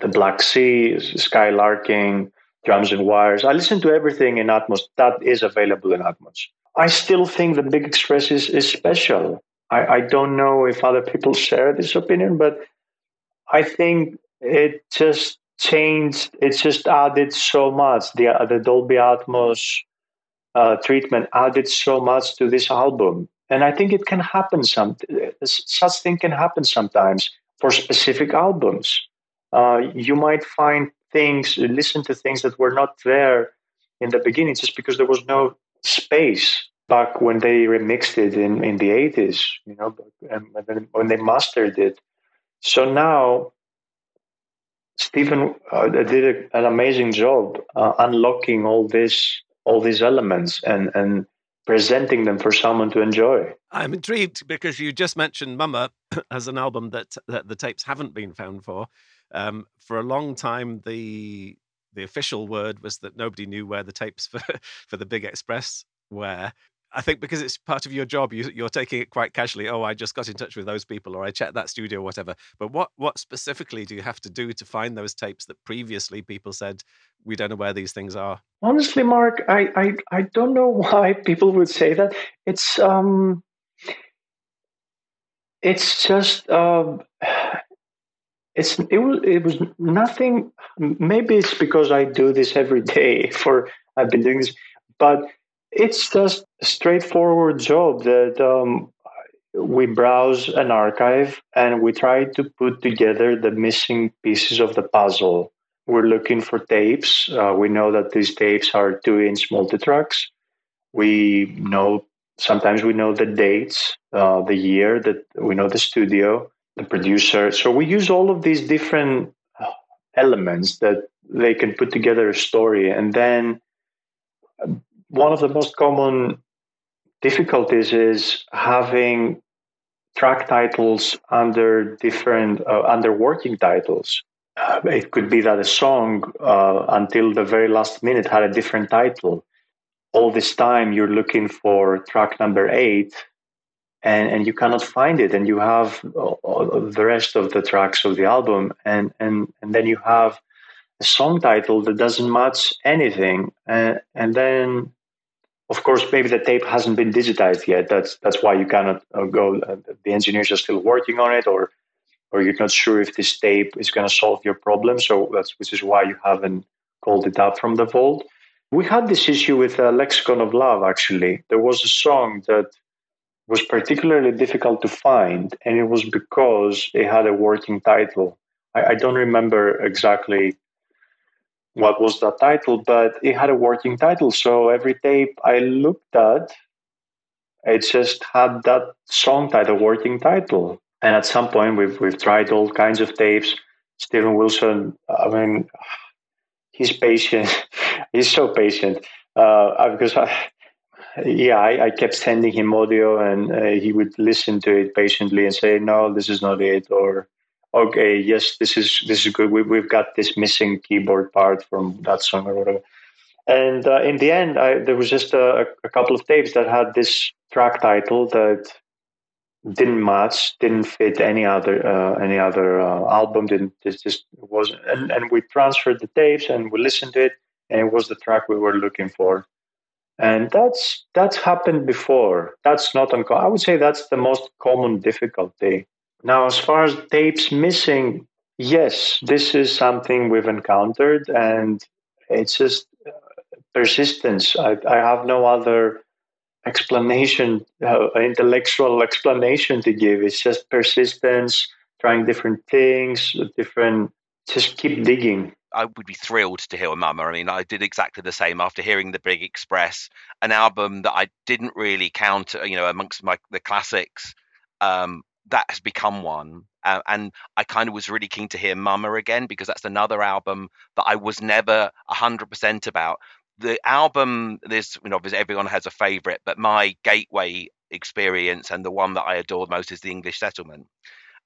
the Black Sea, Skylarking, Drums and Wires. I listened to everything in Atmos that is available in Atmos. I still think the Big Express is, is special. I, I don't know if other people share this opinion, but I think it just changed. It just added so much. The the Dolby Atmos uh, treatment added so much to this album, and I think it can happen. Some such thing can happen sometimes for specific albums. Uh, you might find things, listen to things that were not there in the beginning, just because there was no space back when they remixed it in, in the 80s, you know, when they mastered it. So now, Stephen uh, did a, an amazing job uh, unlocking all this, all these elements, and and presenting them for someone to enjoy.
I'm intrigued because you just mentioned Mummer as an album that, that the tapes haven't been found for. Um, for a long time, the the official word was that nobody knew where the tapes for for the Big Express were. I think because it's part of your job, you, are taking it quite casually. Oh, I just got in touch with those people, or I checked that studio, or whatever. But what what specifically do you have to do to find those tapes that previously people said we don't know where these things are?
Honestly, Mark, I I, I don't know why people would say that. It's um, it's just um, it's it was it was nothing. Maybe it's because I do this every day. For I've been doing this, but it's just a straightforward job that um, we browse an archive and we try to put together the missing pieces of the puzzle. We're looking for tapes. Uh, we know that these tapes are two-inch multitracks. We know sometimes we know the dates, uh, the year that we know the studio, the producer. So we use all of these different uh, elements that they can put together a story, and then one of the most common difficulties is having track titles under different uh, under working titles. Uh, it could be that a song uh, until the very last minute had a different title. All this time you're looking for track number eight, and and you cannot find it, and you have the rest of the tracks of the album, and and and then you have a song title that doesn't match anything, and and then of course, maybe the tape hasn't been digitized yet. That's that's why you cannot uh, go. Uh, the engineers are still working on it, or or you're not sure if this tape is going to solve your problem. So that's which is why you haven't called it up from the vault. We had this issue with uh, Lexicon of Love. Actually, there was a song that was particularly difficult to find, and it was because it had a working title. I, I don't remember exactly what was the title, but it had a working title. So every tape I looked at, it just had that song title, working title. And at some point, we've we've tried all kinds of tapes. Stephen Wilson, I mean, he's patient. he's so patient uh, because I, yeah, I, I, kept sending him audio, and uh, he would listen to it patiently and say, "No, this is not it," or okay, yes, this is this is good. We, we've got this missing keyboard part from that song or whatever. And uh, in the end, I, there was just a, a, couple of tapes that had this track title that didn't match, didn't fit any other uh, any other uh, album. Didn't just wasn't. And, and we transferred the tapes and we listened to it, and it was the track we were looking for. And that's that's happened before. That's not uncommon. I would say that's the most common difficulty. Now, as far as tapes missing, yes, this is something we've encountered, and it's just uh, persistence. I, I have no other explanation, uh, intellectual explanation to give. It's just persistence, trying different things, different. Just keep digging.
I would be thrilled to hear Mummer. I mean, I did exactly the same after hearing the Big Express, an album that I didn't really count, you know, amongst my the classics. Um, that has become one, uh, and I kind of was really keen to hear Mummer again because that's another album that I was never hundred percent about. The album, there's you know, obviously everyone has a favorite, but my gateway experience and the one that I adored most is the English Settlement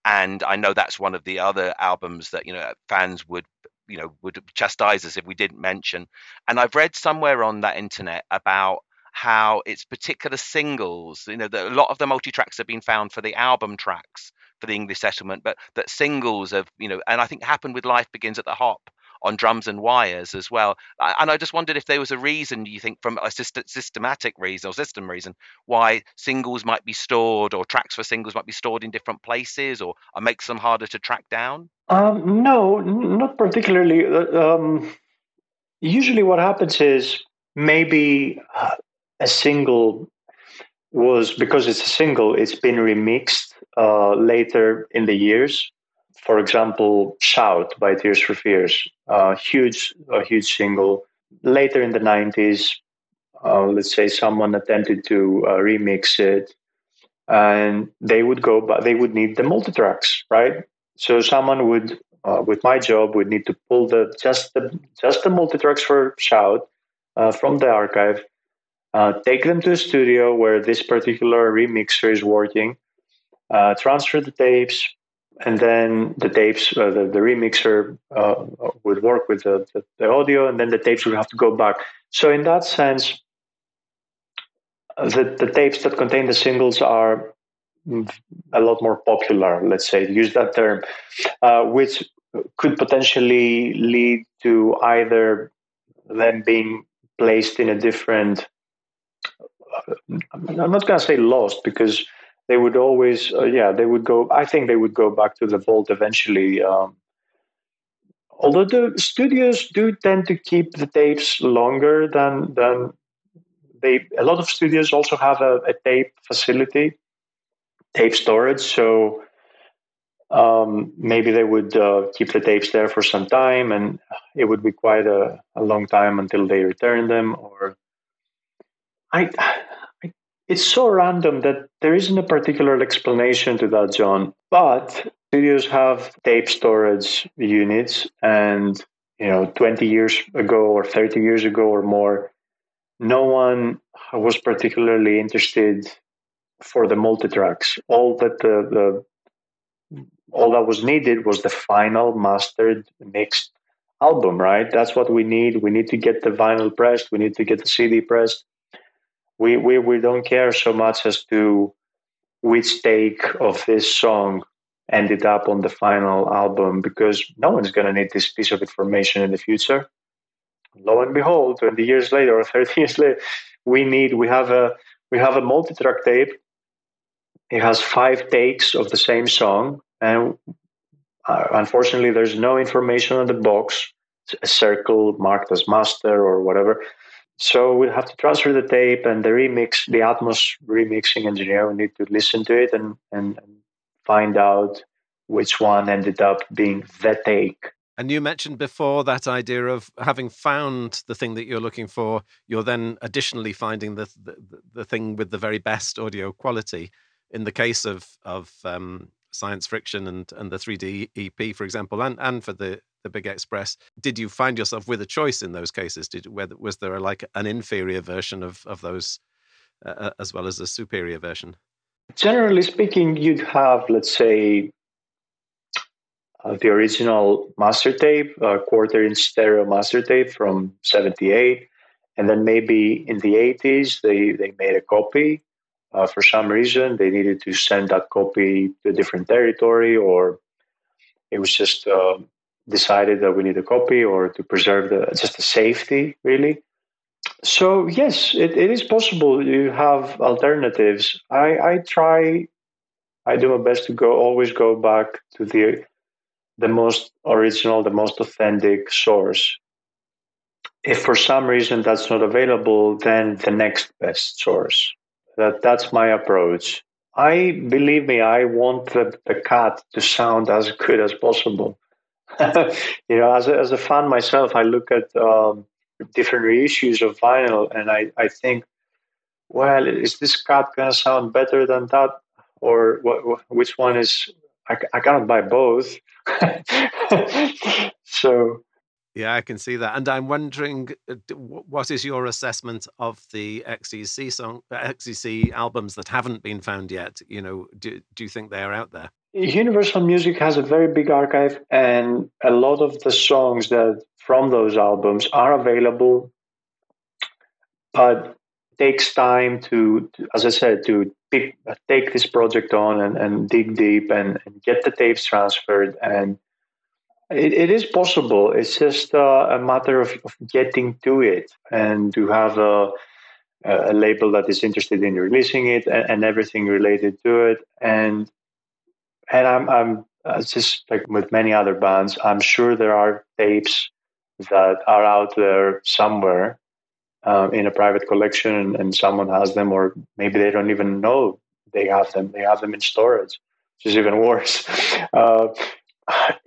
and I know that's one of the other albums that you know fans would you know would chastise us if we didn't mention. And I've read somewhere on that internet about how it's particular singles. You know, that a lot of the multi tracks have been found for the album tracks for the English settlement, but that singles have you know, and I think happened with Life Begins at the Hop on drums and wires as well. And I just wondered if there was a reason you think, from a systematic reason or system reason, why singles might be stored or tracks for singles might be stored in different places or, makes them harder to track down.
Um, no, not particularly. Uh, um, usually, what happens is maybe uh, a single was because it's a single, it's been remixed uh, later in the years for example, "Shout" by Tears for Fears, a huge, a huge single. Later in the '90s, uh, let's say someone attempted to uh, remix it, and they would go, but they would need the multi tracks, right? So someone would, uh, with my job, would need to pull the just the just the multi tracks for "Shout" uh, from the archive, uh, take them to a studio where this particular remixer is working, uh, transfer the tapes, and then the tapes, uh, the, the remixer uh, would work with the, the, the, audio, and then the tapes would have to go back. So, in that sense, the, the tapes that contain the singles are a lot more popular, let's say, use that term, uh, which could potentially lead to either them being placed in a different. I'm not going to say lost because they would always, uh, yeah, they would go. I think they would go back to the vault eventually. Um, although the studios do tend to keep the tapes longer than than they. A lot of studios also have a, a tape facility, tape storage. So um, maybe they would uh, keep the tapes there for some time, and it would be quite a, a long time until they return them. Or I it's so random that there isn't a particular explanation to that, John. But studios have tape storage units, and you know, 20 years ago or 30 years ago or more, no one was particularly interested for the multi-tracks. All that the, the all that was needed was the final mastered mixed album, right? That's what we need. We need to get the vinyl pressed. We need to get the CD pressed we, we, we don't care so much as to which take of this song ended up on the final album because no one's going to need this piece of information in the future. Lo and behold, 20 years later or 30 years later, we need, we have a, we have a multi-track tape. It has five takes of the same song. And uh, unfortunately, there's no information on the box, a circle marked as master or whatever. So we'll have to transfer the tape and the remix, the Atmos remixing engineer will need to listen to it and, and, find out which one ended up being the take.
And you mentioned before that idea of having found the thing that you're looking for, you're then additionally finding the the, the thing with the very best audio quality. In the case of of um, science friction and and the 3D EP, for example, and and for the the Big Express. Did you find yourself with a choice in those cases? Did whether was there a, like an inferior version of of those uh, uh, as well as a superior version?
Generally speaking, you'd have let's say uh, the original master tape, a quarter inch stereo master tape from '78, and then maybe in the '80s they they made a copy. Uh, for some reason, they needed to send that copy to a different territory, or it was just uh, decided that we need a copy or to preserve the just the safety really so yes, it, it is possible. You have alternatives. I, I try. I do my best to go always go back to the the most original, the most authentic source. If for some reason that's not available, then the next best source. That that's my approach. I believe me, I want the, the cut to sound as good as possible. you know, as a, as a fan myself, I look at um, different reissues of vinyl and I, I think, well, is this cut going to sound better than that? Or what, which one is, I, I cannot buy both. so
yeah, I can see that, and I'm wondering, uh, what is your assessment of the XTC song, uh, XTC albums that haven't been found yet? You know, do do you think they are out there?
Universal Music has a very big archive, and a lot of the songs that from those albums are available, but takes time to, as I said, to pick, take this project on and, and dig deep and, and get the tapes transferred and it, it is possible. It's just uh, a matter of, of, getting to it and to have a, a, label that is interested in releasing it and, and everything related to it. And and I'm I'm uh, just like with many other bands, I'm sure there are tapes that are out there somewhere um, in a private collection, and, and someone has them, or maybe they don't even know they have them. They have them in storage, which is even worse. Uh,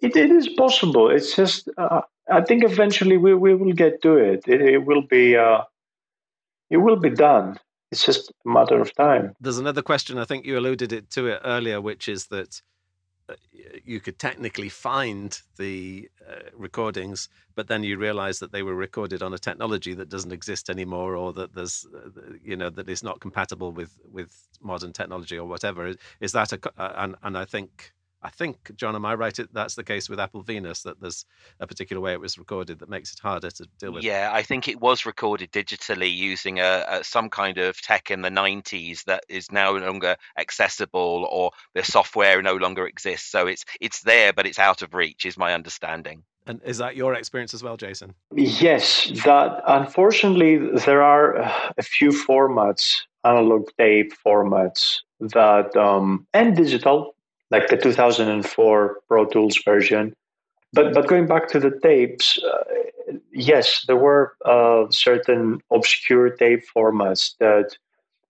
it, it is possible. It's just uh, I think eventually we, we will get to it. It, it will be uh, it will be done. It's just a matter of time.
There's another question. I think you alluded it to it earlier, which is that uh, you could technically find the uh, recordings, but then you realize that they were recorded on a technology that doesn't exist anymore, or that there's, uh, you know, that is not compatible with with modern technology or whatever. Is that a and and I think I think, John, am I right? That's the case with Apple Venus, that there's a particular way it was recorded that makes it harder to deal with.
Yeah, I think it was recorded digitally using a, a some kind of tech in the 90s that is now no longer accessible or the software no longer exists. So it's it's there, but it's out of reach, is my understanding.
And is that your experience as well, Jason?
Yes, that unfortunately there are a few formats, analog tape formats that um, and digital like the 2004 Pro Tools version. But but going back to the tapes, uh, yes, there were uh, certain obscure tape formats that,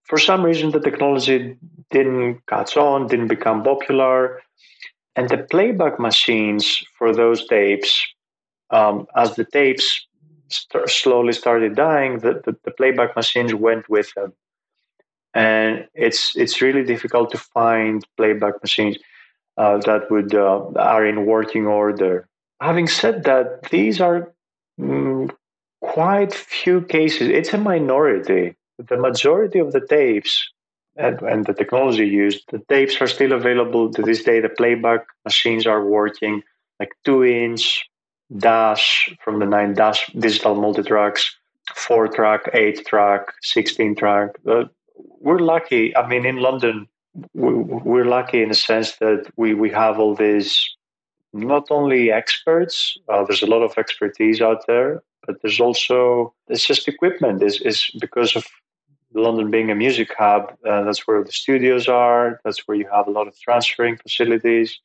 for some reason, the technology didn't catch on, didn't become popular, and the playback machines for those tapes, um, as the tapes st- slowly started dying, the, the, the playback machines went with them. And it's it's really difficult to find playback machines uh, that would uh, are in working order. Having said that, these are mm, quite few cases. It's a minority. The majority of the tapes and, and, the technology used, the tapes are still available to this day. The playback machines are working, like two inch dash from the nine dash digital multi tracks, four track, eight track, sixteen track. Uh, we're lucky. I mean, in London, we're lucky in the sense that we, we have all these not only experts, uh, there's a lot of expertise out there, but there's also, it's just equipment. Is is because of London being a music hub, uh, that's where the studios are, that's where you have a lot of transferring facilities.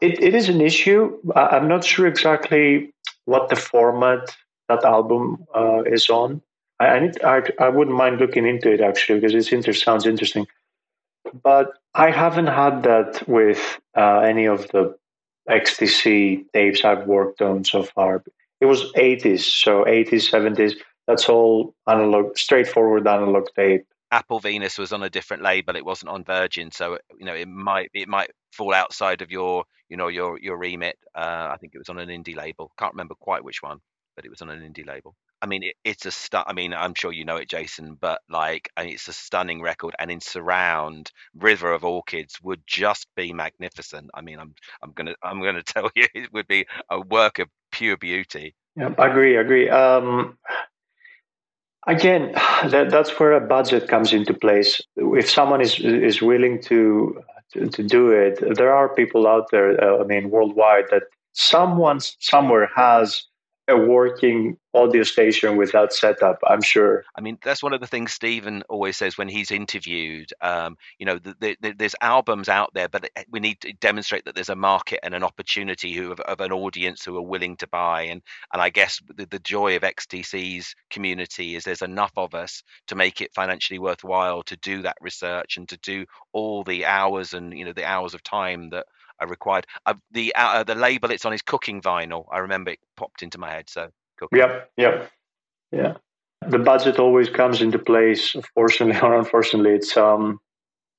It, it is an issue. I'm not sure exactly what the format that album uh, is on. I, I, need, I, I wouldn't mind looking into it actually because it sounds interesting but I haven't had that with uh, any of the XTC tapes I've worked on so far. It was 80s, so 80s, 70s. That's all analog, straightforward analog tape.
Apple Venus was on a different label; it wasn't on Virgin, so you know it might it might fall outside of your you know your your remit. Uh, I think it was on an indie label. Can't remember quite which one, but it was on an indie label. I mean, it, it's a stu- I mean, I'm sure you know it, Jason, but like, I mean, it's a stunning record, and in surround, River of Orchids would just be magnificent. I mean, I'm I'm gonna I'm gonna tell you, it would be a work of pure beauty.
I agree. Agree. Um, again, that, that's where a budget comes into place. If someone is is willing to to, to do it, there are people out there. Uh, I mean, worldwide that someone somewhere has a working audio station without setup. I'm sure.
I mean, that's one of the things Stephen always says when he's interviewed. Um, you know, the, the, the, there's albums out there, but we need to demonstrate that there's a market and an opportunity who, of, of an audience who are willing to buy. And and I guess the, the joy of XTC's community is there's enough of us to make it financially worthwhile to do that research and to do all the hours and you know the hours of time that are required. Uh, the uh, the label it's on is cooking vinyl. I remember it popped into my head. So cooking.
Yep, yep, yeah. The budget always comes into place. Fortunately or unfortunately, it's um,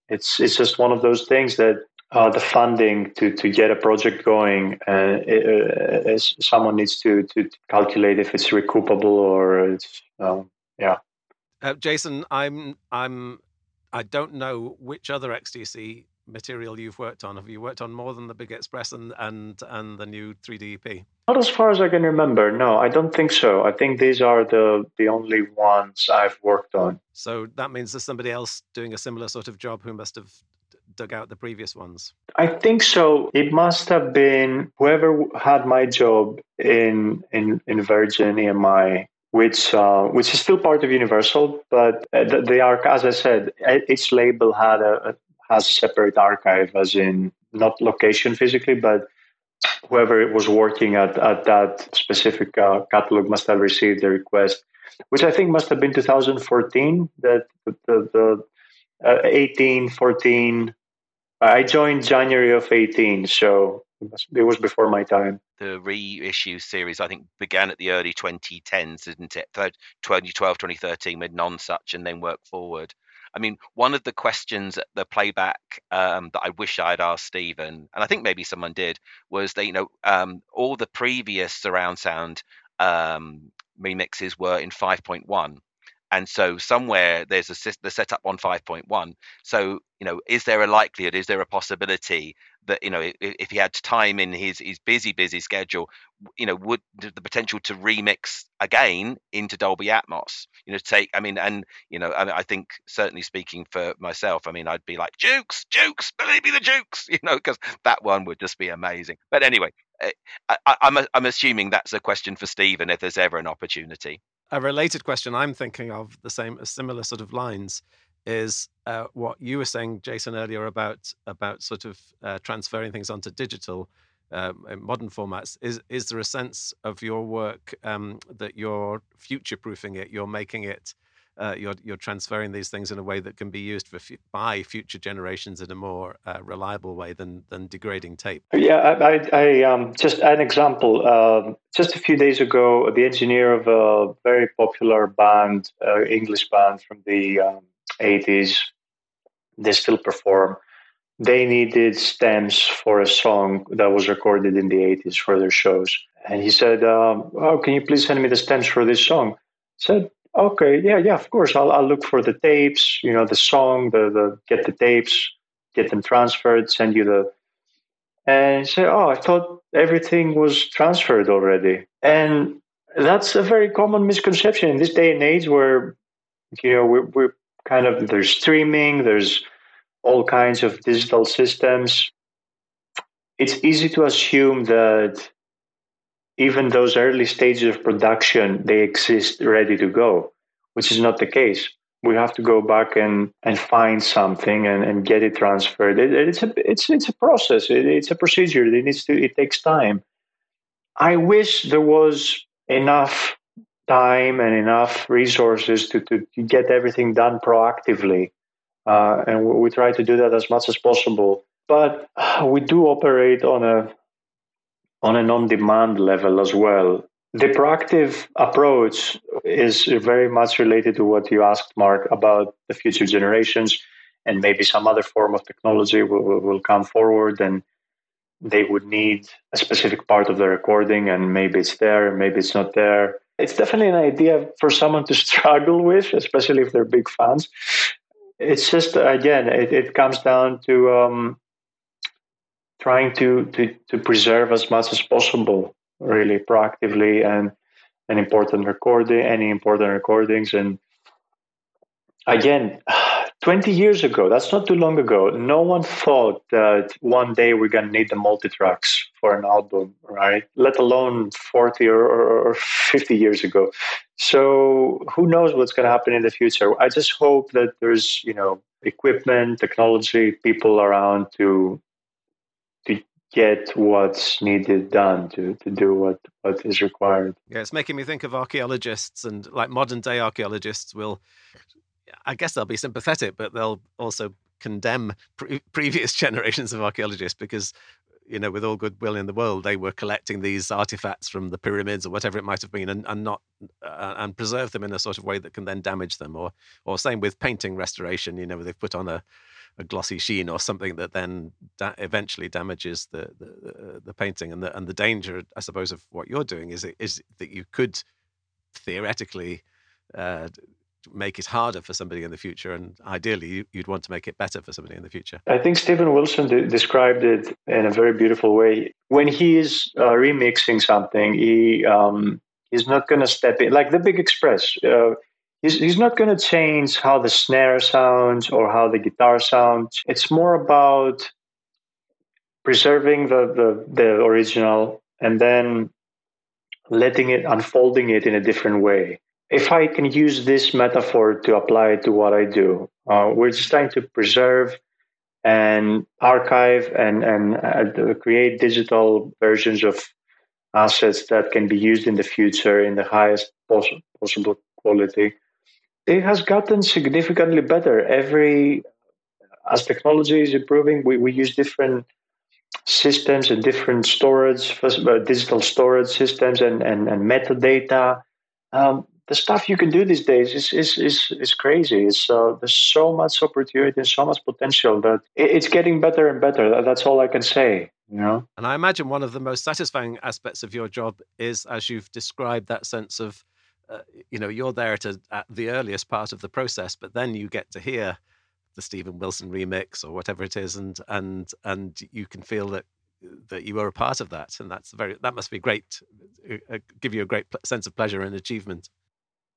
it's it's just one of those things that uh, the funding to, to get a project going, uh, it, uh, someone needs to, to calculate if it's recoupable or it's um, yeah.
Uh, Jason, I'm I'm I don't know which other XTC material you've worked on? Have you worked on more than the Big Express and and and the new 3D EP?
Not as far as I can remember. No, I don't think so. I think these are the the only ones I've worked on.
So that means there's somebody else doing a similar sort of job who must have dug out the previous ones.
I think so. It must have been whoever had my job in in in Virgin EMI which uh, which is still part of Universal, but they are, as I said, each label had a, has a separate archive, as in not location physically, but whoever was working at, at that specific uh, catalog must have received the request, which I think must have been 2014. That the, the, uh, 18, 14. I joined January of 18, so it was before my time.
The reissue series, I think, began at the early 2010s, didn't it? 2012, 2013 with Nonsuch and then worked forward. I mean, one of the questions at the playback um, that I wish I'd asked Stephen, and I think maybe someone did, was that you know um, all the previous surround sound um, remixes were in 5.1, and so somewhere there's a the setup on 5.1 so you know is there a likelihood is there a possibility that you know if, if, he had time in his his busy busy schedule you know would the potential to remix again into dolby atmos? You know take i mean and you know I, I think certainly speaking for myself i mean i'd be like Dukes Dukes believe me the Dukes you know because that one would just be amazing. But anyway eh, I, I'm, I'm assuming that's a question for Stephen if there's ever an opportunity
a related question I'm thinking of the same, a similar sort of lines, is uh, what you were saying, Jason, earlier about about sort of uh, transferring things onto digital. Uh, modern formats is is there a sense of your work um, that you're future proofing it you're making it uh, you're you're transferring these things in a way that can be used for by future generations in a more uh, reliable way than than degrading tape.
Yeah, I, I, I um, just an example. Um, just a few days ago, the engineer of a very popular band, uh, English band from the um, 80s, they still perform. They needed stems for a song that was recorded in the 80s for their shows. And he said, um, "Oh, can you please send me the stems for this song?" I said, Okay, yeah, yeah, of course. I'll, I'll look for the tapes, you know, the song, the, the get the tapes, get them transferred, send you the. And say, oh, I thought everything was transferred already. And that's a very common misconception in this day and age where, you know, we're, we're kind of, there's streaming, there's all kinds of digital systems. It's easy to assume that even those early stages of production they exist ready to go which is not the case. We have to go back and, and find something and, and get it transferred. It, it's a it's it's a process. It, it's a procedure. It needs to it takes time. I wish there was enough time and enough resources to, to, get everything done proactively uh, and we try to do that as much as possible. But we do operate on a on an on demand level as well. The proactive approach is very much related to what you asked, Mark, about the future generations and maybe some other form of technology will, will come forward and they would need a specific part of the recording and maybe it's there, maybe it's not there. It's definitely an idea for someone to struggle with, especially if they're big fans. It's just, again, it, it comes down to um, trying to, to, to preserve as much as possible, really proactively, and an important recording, any important recordings. And again, 20 years ago, that's not too long ago, no one thought that one day we're going to need the multi tracks for an album, right? Let alone 40 or, or 50 years ago. So who knows what's going to happen in the future? I just hope that there's, you know, equipment, technology, people around to to get what's needed done to, to do what, what is required.
Yeah, it's making me think of archaeologists and like modern day archaeologists will I guess they'll be sympathetic, but they'll also condemn pre- previous generations of archaeologists because you know with all goodwill in the world they were collecting these artifacts from the pyramids or whatever it might have been and, and not uh, and preserve them in a sort of way that can then damage them or or same with painting restoration you know they've put on a, a glossy sheen or something that then da- eventually damages the, the the painting and the and the danger i suppose of what you're doing is is that you could theoretically uh, make it harder for somebody in the future and ideally you'd want to make it better for somebody in the future.
I think Steven Wilson de- described it in a very beautiful way. When he is uh, remixing something he um, he's not going to step in like the big express uh, he's, he's not going to change how the snare sounds or how the guitar sounds it's more about preserving the, the, the original and then letting it unfolding it in a different way if I can use this metaphor to apply it to what I do, uh, we're just trying to preserve and archive and and uh, create digital versions of assets that can be used in the future in the highest poss- possible quality. It has gotten significantly better. Every as technology is improving, we, we use different systems and different storage, uh, digital storage systems and, and, and metadata. Um, the stuff you can do these days is is is, is crazy. It's uh, there's so much opportunity and so much potential that it's getting better and better. That's all I can say. You know.
And I imagine one of the most satisfying aspects of your job is, as you've described, that sense of, uh, you know, you're there at, a, at the earliest part of the process, but then you get to hear the Steven Wilson remix or whatever it is, and and and you can feel that that you are a part of that, and that's very that must be great, uh, give you a great sense of pleasure and achievement.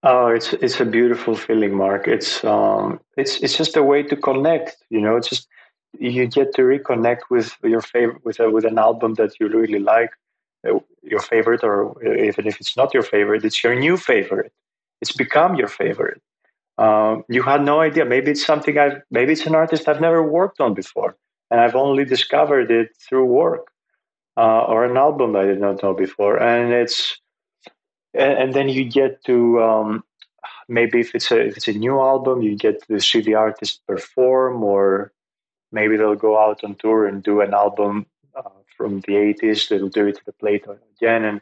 Oh, it's it's a beautiful feeling, Mark. It's um, it's it's just a way to connect. You know, it's just you get to reconnect with your favorite with a, with an album that you really like, your favorite, or even if it's not your favorite, it's your new favorite. It's become your favorite. Um, you had no idea. Maybe it's something I've. Maybe it's an artist I've never worked on before, and I've only discovered it through work, uh, or an album I did not know before, and it's and, and then you get to um, maybe if it's a if it's a new album, you get to see the artist perform, or maybe they'll go out on tour and do an album from the '80s. They'll do it to the plate again, and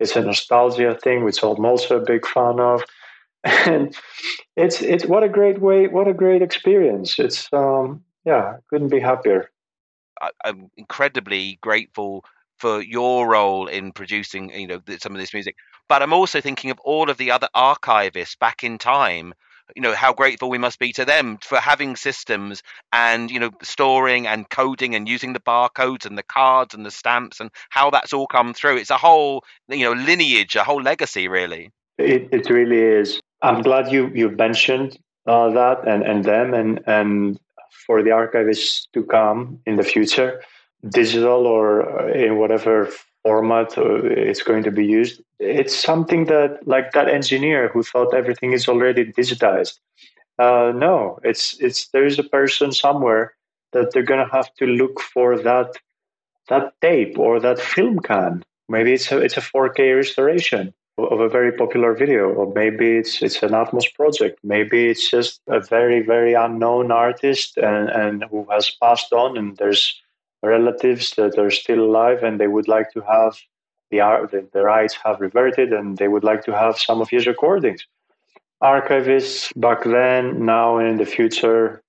it's a nostalgia thing, which I'm also a big fan of. And it's it's what a great way, what a great experience. It's um, yeah, couldn't be happier.
I'm incredibly grateful for your role in producing you know some of this music but i'm also thinking of all of the other archivists back in time you know how grateful we must be to them for having systems and you know storing and coding and using the barcodes and the cards and the stamps and how that's all come through. It's a whole you know lineage a whole legacy really.
It, it really is. I'm glad you you mentioned uh, that and and them and and for the archivists to come in the future digital or in whatever format it's going to be used. It's something that, like that engineer who thought everything is already digitized. Uh, no, it's it's there is a person somewhere that they're going to have to look for that that tape or that film can. Maybe it's a it's a 4K restoration of a very popular video, or maybe it's it's an Atmos project. Maybe it's just a very very unknown artist and and who has passed on, and there's relatives that are still alive and they would like to have the, the, the rights have reverted and they would like to have some of his recordings. Archivists back then, now, and in the future,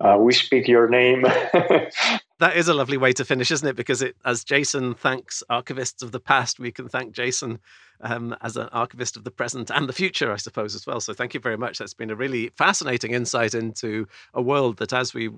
uh, we speak your name.
that is a lovely way to finish, isn't it? Because it, as Jason thanks archivists of the past, we can thank Jason um, as an archivist of the present and the future, I suppose, as well. So thank you very much. That's been a really fascinating insight into a world that, as we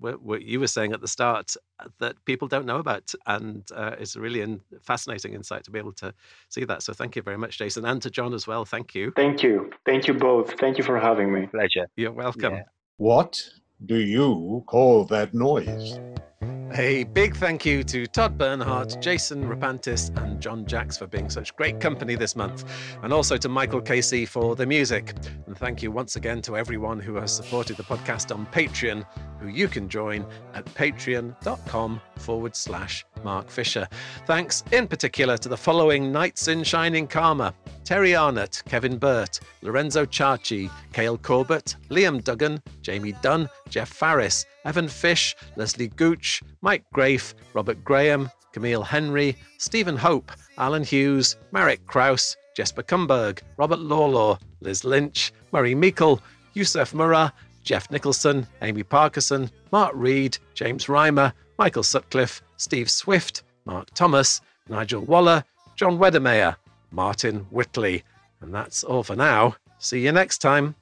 what you were saying at the start uh, that people don't know about, and uh, it's a really in, fascinating insight to be able to see that. So thank you very much, Jason, and to Jon as well. Thank you.
Thank you. Thank you both. Thank you for having me.
Pleasure.
You're welcome. Yeah.
What do you call that noise?
A big thank you to Todd Bernhardt, Jason Repantis, and Jon Jacques for being such great company this month, and also to Michael Casey for the music. And thank you once again to everyone who has supported the podcast on Patreon, who you can join at patreon.com forward slash Mark Fisher. Thanks in particular to the following Knights in Shining Karma Terry Arnott, Kevin Burt, Lorenzo Charchi, Cale Corbett, Liam Duggan, Jamie Dunn, Jeff Farris, Evan Fish, Leslie Gooch, Mike Grafe, Robert Graham, Camille Henry, Stephen Hope, Alan Hughes, Marek Kraus, Jesper Kumberg, Robert Lawlaw, Liz Lynch, Murray Meikle, Yusuf Murrah, Jeff Nicholson, Amy Parkinson, Mark Reed, James Reimer, Michael Sutcliffe, Steve Swift, Mark Thomas, Nigel Waller, John Weddermeyer, Martin Whitley. And that's all for now. See you next time.